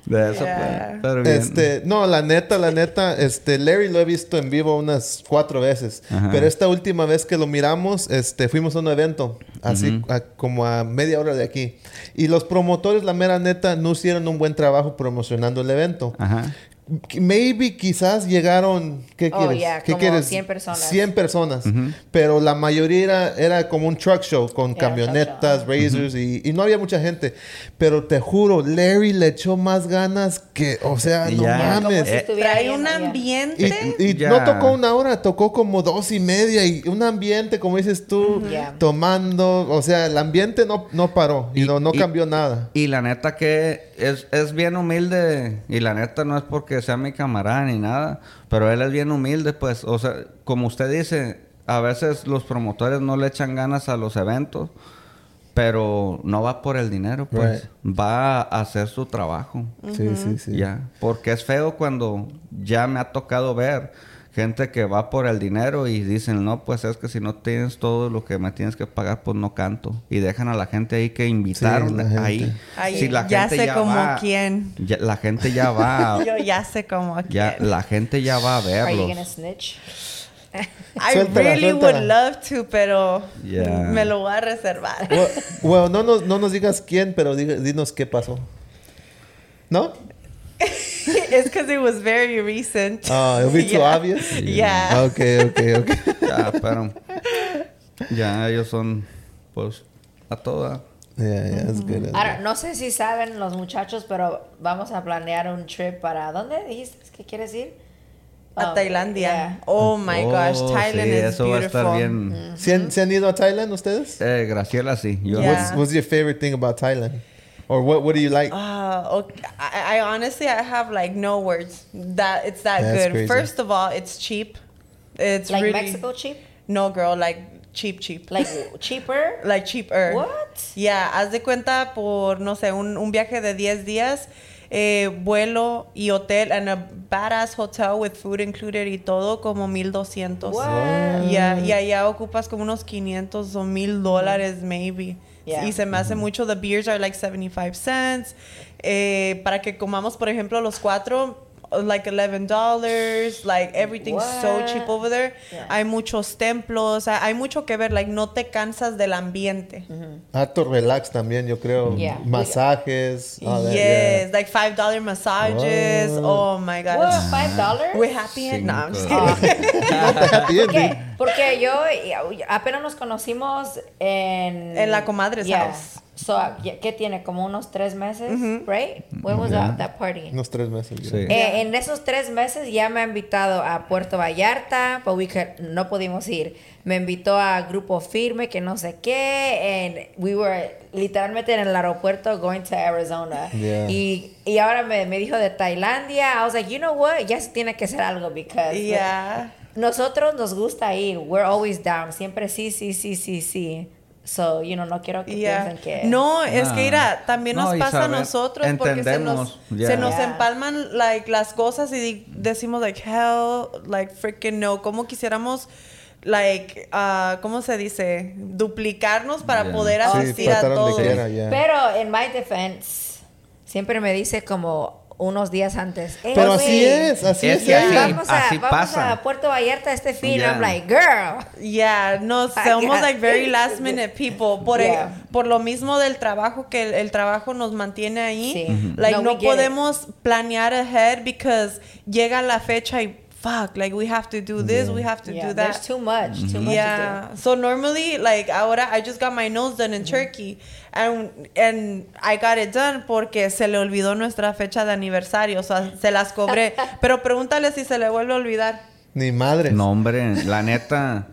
Speaker 1: de eso.
Speaker 3: Yeah.
Speaker 1: Pero bien.
Speaker 4: Este, no, la neta, la neta, este, Larry lo he visto en vivo unas cuatro veces.
Speaker 1: Ajá.
Speaker 4: Pero esta última vez que lo miramos, este, fuimos a un evento, así a- como a media hora de aquí. Y los promotores, la mera neta, no hicieron un buen trabajo promocionando el evento.
Speaker 1: Ajá.
Speaker 4: Maybe quizás llegaron, ¿qué
Speaker 2: Oh,
Speaker 4: quieres?
Speaker 2: yeah,
Speaker 4: ¿Qué
Speaker 2: como
Speaker 4: quieres?
Speaker 2: 100 personas.
Speaker 4: 100 personas. Pero la mayoría era, era como un truck show con
Speaker 2: Yeah,
Speaker 4: camionetas,
Speaker 2: truck
Speaker 4: razors y, y no había mucha gente. Pero te juro, Larry le echó más ganas que, o sea, no
Speaker 1: Ya.
Speaker 2: Como
Speaker 4: mames.
Speaker 2: si
Speaker 1: Eh,
Speaker 2: estuviera
Speaker 3: Trae un
Speaker 2: yeah.
Speaker 3: ambiente.
Speaker 4: Y, y
Speaker 1: Ya.
Speaker 4: no tocó una hora, tocó como dos y media y un ambiente, como dices tú,
Speaker 2: Yeah.
Speaker 4: tomando, o sea, el ambiente no, no paró y,
Speaker 1: Y-
Speaker 4: no, no
Speaker 1: y-
Speaker 4: cambió nada.
Speaker 1: Y la neta que es, es bien humilde. Y la neta no es porque sea mi camarada ni nada. Pero él es bien humilde, pues. O sea, como usted dice, a veces los promotores no le echan ganas a los eventos. Pero no va por el dinero, pues. Va a hacer su trabajo.
Speaker 4: Sí, sí, sí.
Speaker 1: Ya. Porque es feo cuando ya me ha tocado ver gente que va por el dinero y dicen, no, pues es que si no tienes todo lo que me tienes que pagar, pues no canto. Y dejan a la gente ahí que invitaron
Speaker 4: la gente.
Speaker 1: ahí.
Speaker 3: Ay,
Speaker 1: Si la
Speaker 3: ya
Speaker 1: gente
Speaker 3: sé como
Speaker 1: va,
Speaker 3: quién.
Speaker 1: ya- la gente ya va.
Speaker 3: Yo ya sé como a
Speaker 1: ya,
Speaker 3: quién.
Speaker 1: la gente ya va a
Speaker 2: Are you
Speaker 1: verlos.
Speaker 2: gonna snitch?
Speaker 3: I
Speaker 4: Suéltala,
Speaker 3: really
Speaker 4: suéltala.
Speaker 3: would love to, pero
Speaker 1: Yeah.
Speaker 3: me lo voy a reservar.
Speaker 4: Well, well, no, nos, no nos digas quién, pero dinos qué pasó. ¿No?
Speaker 3: It's because it was very recent.
Speaker 4: Ah, it'll be too
Speaker 3: Yeah.
Speaker 4: obvious.
Speaker 3: Yeah.
Speaker 4: Ok, ok, ok.
Speaker 1: Ya, pero ya ellos son, pues, a toda.
Speaker 4: Yeah, yeah, that's good.
Speaker 2: Ahora, no sé si saben los muchachos, pero vamos a planear un trip para... ¿Dónde dijiste que quieres ir?
Speaker 3: A
Speaker 2: Um,
Speaker 3: Tailandia.
Speaker 2: yeah.
Speaker 3: Oh my gosh,
Speaker 1: Oh,
Speaker 3: Thailand
Speaker 1: sí,
Speaker 3: is
Speaker 1: eso va a
Speaker 3: beautiful.
Speaker 1: estar bien.
Speaker 4: good. ¿Se han, se han ido a Thailand ustedes?
Speaker 1: Eh, Graciela sí. Yo,
Speaker 3: Yeah.
Speaker 4: What's, what's your favorite thing about Thailand? Or what, what do you like?
Speaker 3: Uh, okay. I, I honestly I have like no words. That it's that
Speaker 4: That's
Speaker 3: good.
Speaker 4: crazy.
Speaker 3: First of all, it's cheap. It's
Speaker 2: Like
Speaker 3: really
Speaker 2: Mexico cheap?
Speaker 3: no girl like cheap cheap
Speaker 2: Like cheaper?
Speaker 3: like cheaper.
Speaker 2: What?
Speaker 3: Yeah, haz de cuenta por no sé un, un viaje de 10 días. Eh, vuelo y hotel and a badass hotel with food included y todo como 1200
Speaker 2: What?
Speaker 3: Yeah, y allá ocupas como unos 500 o 1000 dólares maybe.
Speaker 2: Yeah.
Speaker 3: Y se me hace mucho. The beers are like 75 cents. Eh, para que comamos, por ejemplo, los cuatro, like 11 dollars. Like everything's so cheap over there.
Speaker 2: Yeah.
Speaker 3: Hay muchos templos. hay- mucho que ver. Like no te cansas del ambiente.
Speaker 4: Harto relax también, yo creo.
Speaker 2: Yeah.
Speaker 4: Masajes. all that,
Speaker 3: yes, like five dollar massages. Oh my god.
Speaker 2: What? Five dollars?
Speaker 3: We're happy. No, I'm just kidding.
Speaker 4: yeah. Happy
Speaker 2: ¿Por qué?
Speaker 4: ending.
Speaker 2: Porque yo apenas nos conocimos en...
Speaker 3: En la house.
Speaker 2: So, ¿qué tiene? Como unos tres meses, right? When was
Speaker 1: Yeah.
Speaker 2: that, that party?
Speaker 4: Unos tres meses.
Speaker 1: Sí.
Speaker 2: Eh, en esos tres meses ya me ha invitado a Puerto Vallarta, but we could- no pudimos ir. Me invitó a Grupo Firme, que no sé qué, and we were literalmente en el aeropuerto going to Arizona.
Speaker 4: Yeah.
Speaker 2: Y, y ahora me, me dijo de Tailandia. I was like, you know what? Ya se tiene que hacer algo because
Speaker 3: Yeah.
Speaker 2: nosotros nos gusta ir. We're always down. Siempre sí, sí, sí, sí, sí. So, you know, no quiero que
Speaker 3: Yeah.
Speaker 2: piensen que...
Speaker 3: No, es que mira, también
Speaker 1: No,
Speaker 3: nos pasa a nosotros porque se nos,
Speaker 1: yeah.
Speaker 3: se nos
Speaker 2: Yeah.
Speaker 3: empalman like las cosas y decimos like hell, like freaking no, como quisiéramos like ah, ¿cómo se dice? duplicarnos para
Speaker 1: Yeah.
Speaker 3: poder
Speaker 2: Sí,
Speaker 3: asistir a todos.
Speaker 2: Pero en my defense, siempre me dice como unos días antes. "Hey,
Speaker 4: Pero
Speaker 2: güey,
Speaker 4: así es, así
Speaker 1: Es
Speaker 4: es.
Speaker 1: que
Speaker 2: ya,
Speaker 1: así-
Speaker 2: vamos a,
Speaker 1: así
Speaker 2: vamos
Speaker 1: pasa.
Speaker 2: a Puerto Vallarta este fin.
Speaker 1: Yeah.
Speaker 2: I'm like, girl.
Speaker 3: Yeah, no, somos like very last minute people. Por,
Speaker 2: Yeah.
Speaker 3: por lo mismo del trabajo que el, el trabajo nos mantiene ahí.
Speaker 2: Sí. Ujú.
Speaker 3: Like
Speaker 2: No,
Speaker 3: no,
Speaker 2: it.
Speaker 3: podemos planear ahead because llega la fecha y fuck, like we have to do this, we have to
Speaker 2: Yeah,
Speaker 3: do
Speaker 2: there's
Speaker 3: that.
Speaker 2: too much, too much to
Speaker 3: Yeah. So normally, like ahora, I just got my nose done in Turkey, and and I got it done porque se le olvidó nuestra fecha de aniversario, o sea, se las cobré. Pero pregúntale si se le vuelve a olvidar.
Speaker 4: Ni madre.
Speaker 1: No, hombre, la neta.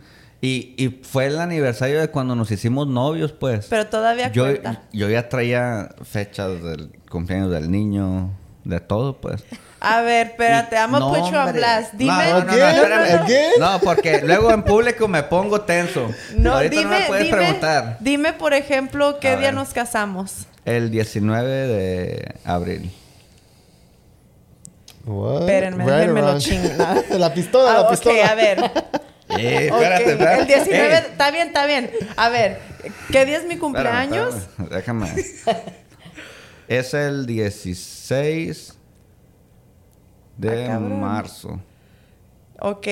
Speaker 1: Y, y fue el aniversario de cuando nos hicimos novios, pues.
Speaker 3: Pero todavía
Speaker 1: yo,
Speaker 3: cuenta.
Speaker 1: yo ya traía fechas del cumpleaños del niño, de todo, pues.
Speaker 3: A ver, espérate, gonna
Speaker 1: No,
Speaker 3: put you on blast. Dime,
Speaker 1: No, no, no, espérame.
Speaker 4: again.
Speaker 1: No, porque luego en público me pongo tenso.
Speaker 3: No,
Speaker 1: Ahorita
Speaker 3: dime,
Speaker 1: no me puedes
Speaker 3: dime,
Speaker 1: preguntar.
Speaker 3: dime, por ejemplo, qué
Speaker 1: A
Speaker 3: día
Speaker 1: ver.
Speaker 3: nos casamos.
Speaker 1: El 19 de abril.
Speaker 4: What?
Speaker 3: Espérenme,
Speaker 4: Right
Speaker 3: déjenme lo chingo.
Speaker 4: la pistola,
Speaker 3: Ah,
Speaker 4: la
Speaker 3: ok,
Speaker 4: pistola.
Speaker 3: a ver.
Speaker 1: Eh,
Speaker 3: Ok,
Speaker 1: espérate, espérate.
Speaker 3: El 19,
Speaker 1: Ey,
Speaker 3: está bien, está bien. A ver, ¿qué día es mi
Speaker 1: espérame,
Speaker 3: cumpleaños?
Speaker 1: espérame, Déjame. es el 16 de
Speaker 3: Ah,
Speaker 1: marzo.
Speaker 3: Ok.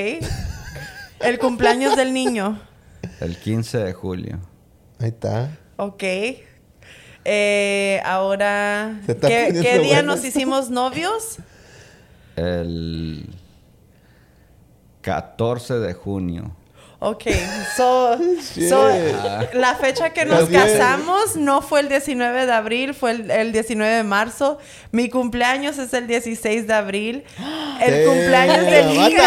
Speaker 3: El cumpleaños del niño.
Speaker 1: El 15 de julio.
Speaker 4: Ahí está.
Speaker 3: Ok. Eh, ahora, ¿qué, día
Speaker 4: bueno
Speaker 3: nos hicimos novios?
Speaker 1: El 14 de junio.
Speaker 3: Ok, so, so, la fecha que nos casamos no fue el 19 de abril, fue el, el 19 de marzo. Mi cumpleaños es el 16 de abril. El
Speaker 4: Damn,
Speaker 3: cumpleaños del niño.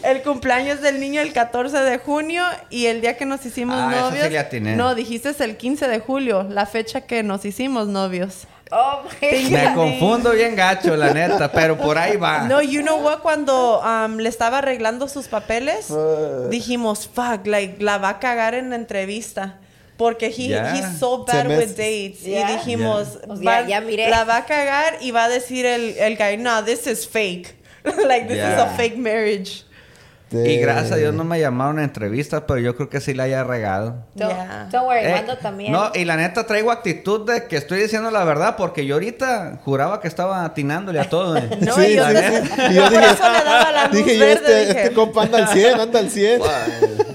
Speaker 3: El cumpleaños del niño el 14 de junio y el día que nos hicimos
Speaker 1: Ah, sí
Speaker 3: novios. No, dijiste es el 15 de julio, la fecha que nos hicimos novios.
Speaker 2: Oh my
Speaker 1: Me confundo bien gacho, la neta, pero por ahí va.
Speaker 3: No, you know what? Cuando um, le estaba arreglando sus papeles,
Speaker 4: Fuck.
Speaker 3: dijimos, fuck, like, la va a cagar en la entrevista. Porque he,
Speaker 1: Yeah.
Speaker 3: he's so bad
Speaker 4: me-
Speaker 3: with dates.
Speaker 2: Yeah.
Speaker 3: Y dijimos,
Speaker 2: Yeah.
Speaker 3: va-
Speaker 2: ya miré.
Speaker 3: la va a cagar y va a decir el, el guy, no, this is fake. like this is a fake marriage.
Speaker 1: Y gracias a Dios no me llamaron a entrevistas, pero yo creo que sí la haya regado.
Speaker 2: Don't,
Speaker 3: Yeah.
Speaker 2: don't worry,
Speaker 1: Eh,
Speaker 2: Mando también.
Speaker 1: No, y la neta traigo actitud de que estoy diciendo la verdad, porque yo ahorita juraba que estaba atinándole a todo. eh.
Speaker 3: No,
Speaker 4: sí,
Speaker 3: yo-
Speaker 4: sí, sí. Y yo
Speaker 3: Por
Speaker 4: dije,
Speaker 3: eso le daba la luz
Speaker 4: dije yo,
Speaker 3: verde,
Speaker 4: este,
Speaker 3: dije.
Speaker 4: este compa anda al 100, anda al 100.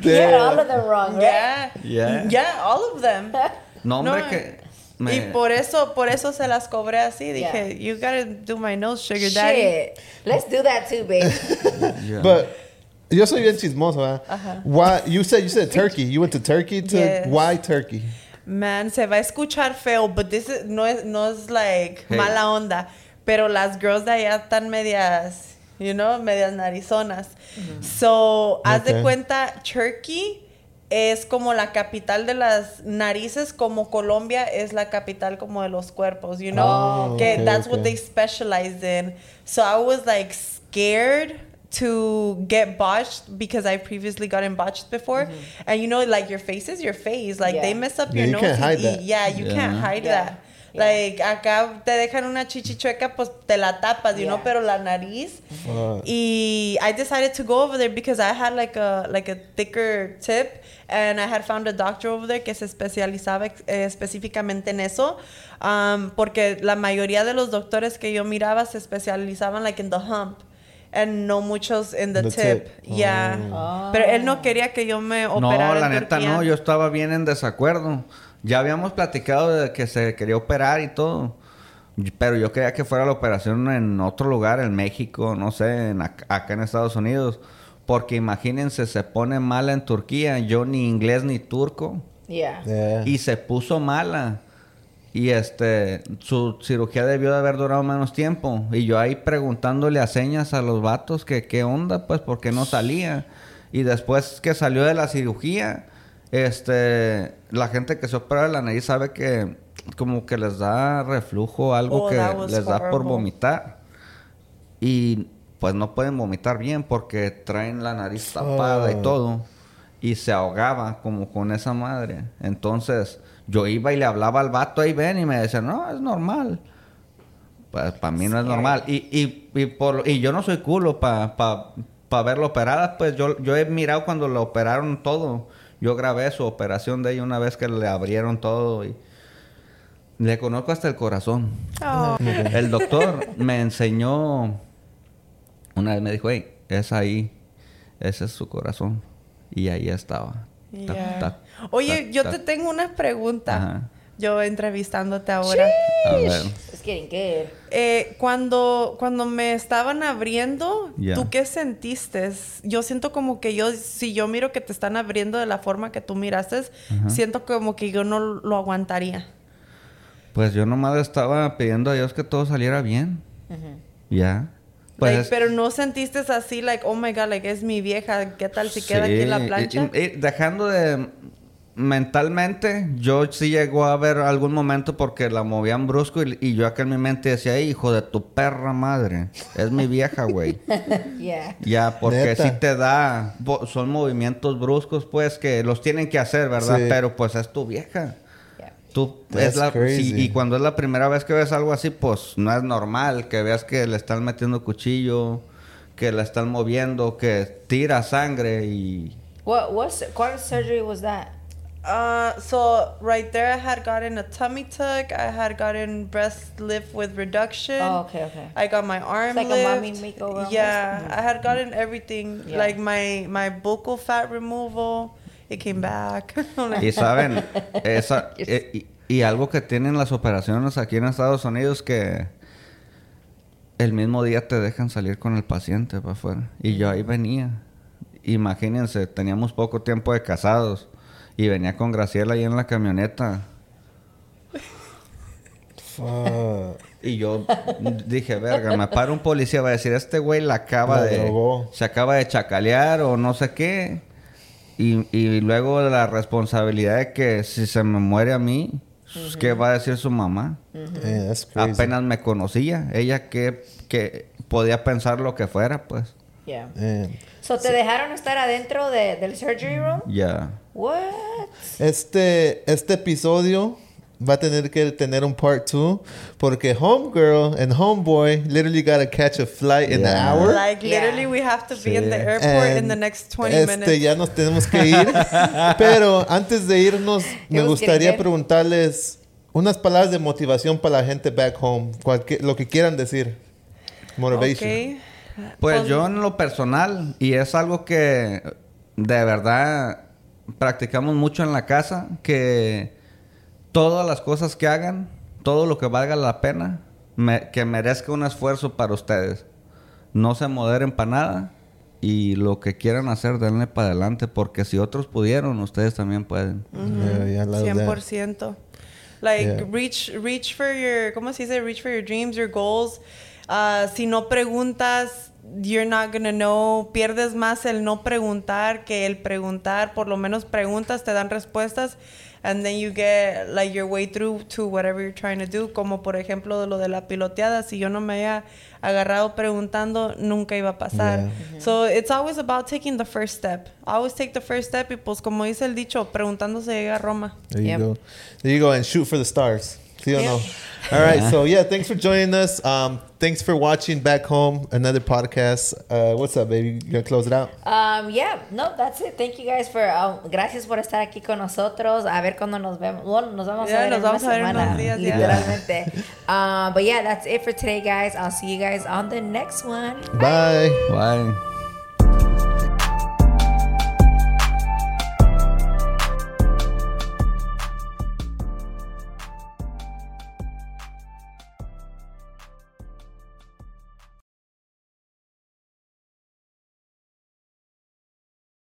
Speaker 2: You had all of them wrong, right?
Speaker 3: Yeah.
Speaker 1: Yeah.
Speaker 3: Yeah, all of them.
Speaker 1: No, hombre,
Speaker 3: No,
Speaker 1: que...
Speaker 3: Y por eso, por eso se las cobré así. Dije, you gotta do my nose, sugar daddy.
Speaker 2: Shit. Let's do that too, babe.
Speaker 1: Yeah.
Speaker 4: But yo soy bien chismoso, ¿verdad? Why you said you said Turkey. You went to Turkey to
Speaker 3: Yes.
Speaker 4: why Turkey?
Speaker 3: Man, se va a escuchar feo, but this is, no es, no es like
Speaker 1: Hey.
Speaker 3: mala onda. Pero las girls de allá están medias, you know, medias narizonas. So, haz de
Speaker 4: Okay.
Speaker 3: cuenta, Turkey es como la capital de las narices, como Colombia es la capital como de los cuerpos, you know?
Speaker 2: Oh,
Speaker 3: que
Speaker 4: okay,
Speaker 3: that's what they specialize in. So I was like scared to get botched because I previously gotten botched before. And you know, like your face is your face. Like
Speaker 2: Yeah.
Speaker 3: they mess up
Speaker 4: Yeah,
Speaker 3: your
Speaker 4: you
Speaker 3: nose.
Speaker 4: can't hide that.
Speaker 3: Yeah, you can't hide
Speaker 2: Yeah.
Speaker 3: that.
Speaker 2: Yeah.
Speaker 3: Like acá te dejan una chichichueca, pues te la tapas, you know, pero la nariz.
Speaker 4: Uh,
Speaker 3: Y I decided to go over there because I had like a like a thicker tip and I had found a doctor over there que se especializaba ex- eh, específicamente en eso. Um, porque la mayoría de los doctores que yo miraba se especializaban like in the hump and no muchos in the,
Speaker 4: The
Speaker 3: tip.
Speaker 4: tip.
Speaker 3: Yeah.
Speaker 2: Oh.
Speaker 3: Pero él no quería que yo me
Speaker 1: No,
Speaker 3: operara
Speaker 1: la
Speaker 3: en
Speaker 1: neta
Speaker 3: Turquía.
Speaker 1: no, yo estaba bien en desacuerdo. Ya habíamos platicado de que se quería operar y todo. Pero yo quería que fuera la operación en otro lugar, en México, no sé, en ac- acá en Estados Unidos. Porque imagínense, se pone mala en Turquía, yo ni inglés ni turco.
Speaker 2: Yeah.
Speaker 4: yeah.
Speaker 1: Y se puso mala. Y este, su cirugía debió de haber durado menos tiempo. Y yo ahí preguntándole a señas a los vatos que qué onda, pues, porque no salía. Y después que salió de la cirugía, este, la gente que se opera de la nariz sabe que como que les da reflujo, algo
Speaker 3: Oh,
Speaker 1: que les da por vomitar. Y pues no pueden vomitar bien porque traen la nariz tapada y
Speaker 4: Oh.
Speaker 1: todo. Y se ahogaba como con esa madre. Entonces yo iba y le hablaba al vato ahí ven y me decía, no, es normal. Pues para mí no es normal. Y, y, y, por, y yo no soy culo para pa, pa verla operada. Pues yo, yo he mirado cuando la operaron todo. Yo grabé su operación de ella una vez que le abrieron todo y le conozco hasta el corazón.
Speaker 3: Oh.
Speaker 1: El doctor me enseñó, una vez me dijo, hey, es ahí, ese es su corazón. Y ahí estaba. Ta,
Speaker 3: Yeah.
Speaker 1: ta,
Speaker 3: Oye,
Speaker 1: ta,
Speaker 3: yo te tengo una pregunta.
Speaker 1: Ajá.
Speaker 3: Yo entrevistándote ahora.
Speaker 1: A ver.
Speaker 2: Getting good.
Speaker 3: Eh, cuando, cuando me estaban abriendo,
Speaker 1: Ya.
Speaker 3: ¿tú qué sentiste? Yo siento como que yo, si yo miro que te están abriendo de la forma que tú miraste, siento como que yo no lo aguantaría.
Speaker 1: Pues yo nomás estaba pidiendo a Dios que todo saliera bien. Ya. Pues
Speaker 3: Like,
Speaker 1: es-
Speaker 3: pero no sentiste así, like, oh my god, like, es mi vieja, ¿qué tal si queda aquí en la
Speaker 1: Sí,
Speaker 3: plancha?
Speaker 1: y- y dejando de mentalmente, yo sí llegó a haber algún momento porque la movían brusco y, y yo acá en mi mente decía, "Ey, hijo de tu perra madre, es mi vieja, güey.
Speaker 2: Yeah.
Speaker 1: Ya, porque sí te da, son movimientos bruscos, pues, que los tienen que hacer, ¿verdad?
Speaker 4: Sí.
Speaker 1: Pero pues es tu vieja.
Speaker 2: Yeah.
Speaker 1: Tú, es la, sí, y cuando es la primera vez que ves algo así, pues no es normal que veas que le están metiendo cuchillo, que la están moviendo, que tira sangre y...
Speaker 2: What what's what surgery was that?
Speaker 3: Uh, so right there, I had gotten a tummy tuck. I had gotten breast lift with reduction.
Speaker 2: Oh, okay, okay.
Speaker 3: I got my arm
Speaker 2: like a
Speaker 3: lift.
Speaker 2: mommy makeover almost?
Speaker 3: Yeah, I had gotten everything.
Speaker 2: Yeah.
Speaker 3: Like my my buccal fat removal, it came back. Like,
Speaker 1: Y saben, esa, eh, y, y algo que tienen las operaciones aquí en Estados Unidos que el mismo día te dejan salir con el paciente para afuera. Y yo ahí venía. Imagínense, teníamos poco tiempo de casados y venía con Graciela ahí en la camioneta.
Speaker 4: Fuck.
Speaker 1: Y yo dije, verga, me para un policía, va a decir, este güey la acaba
Speaker 4: La
Speaker 1: de...
Speaker 4: drogó.
Speaker 1: Se acaba de chacalear o no sé qué. Y, y luego la responsabilidad de que si se me muere a mí, pues, ¿qué va a decir su mamá?
Speaker 4: Yeah, that's crazy.
Speaker 1: Apenas me conocía. Ella que, que podía pensar lo que fuera, pues.
Speaker 2: Yeah.
Speaker 4: Damn.
Speaker 2: So te dejaron estar adentro de, del surgery room?
Speaker 1: Ya.
Speaker 2: What?
Speaker 4: Este, este episodio va a tener que tener un part two porque homegirl and homeboy literally gotta catch a flight in an
Speaker 1: Yeah.
Speaker 4: hour.
Speaker 3: Like
Speaker 2: Yeah.
Speaker 3: literally we have to be in the
Speaker 1: Sí.
Speaker 3: airport in
Speaker 4: And
Speaker 3: the next 20
Speaker 4: este,
Speaker 3: minutes.
Speaker 4: ya nos tenemos que ir. Pero antes de irnos, me gustaría preguntarles unas palabras de motivación para la gente back home. Cualquier, lo que quieran decir. Motivation.
Speaker 3: Okay.
Speaker 1: Pues yo en lo personal, y es algo que de verdad practicamos mucho en la casa, que todas las cosas que hagan, todo lo que valga la pena, me- que merezca un esfuerzo para ustedes. No se moderen para nada y lo que quieran hacer, denle para adelante, porque si otros pudieron, ustedes también pueden.
Speaker 4: Yeah, yeah, I love that.
Speaker 3: 100%. Like
Speaker 4: Yeah.
Speaker 3: reach reach for your ¿cómo se dice? Reach for your dreams, your goals. Uh, si no preguntas, you're not gonna know. Pierdes más el no preguntar que el preguntar. Por lo menos preguntas, te dan respuestas. And then you get like your way through to whatever you're trying to do. Como por ejemplo de lo de la piloteada. Si yo no me había agarrado preguntando, nunca iba a pasar.
Speaker 4: Yeah.
Speaker 3: So it's always about taking the first step. Always take the first step. Y pues como dice el dicho, preguntando se llega a Roma.
Speaker 4: There you
Speaker 2: Yep.
Speaker 4: go. There you go, and shoot for the stars. See or
Speaker 3: Yep.
Speaker 4: no? All right. So yeah, thanks for joining us. Um, thanks for watching back home another podcast. Uh, what's up, baby? You gonna close it out?
Speaker 2: Um, yeah, no, that's it. Thank you guys for, um, gracias por estar aquí con nosotros. A ver cuando nos vemos. Bueno, nos vamos
Speaker 3: Yeah,
Speaker 2: a ver
Speaker 3: nos
Speaker 2: en
Speaker 3: vamos
Speaker 2: una
Speaker 3: a ver
Speaker 2: semana,
Speaker 3: unos días, yeah.
Speaker 2: literalmente. um, but yeah, that's it for today, guys. I'll see you guys on the next one.
Speaker 4: Bye.
Speaker 1: Bye.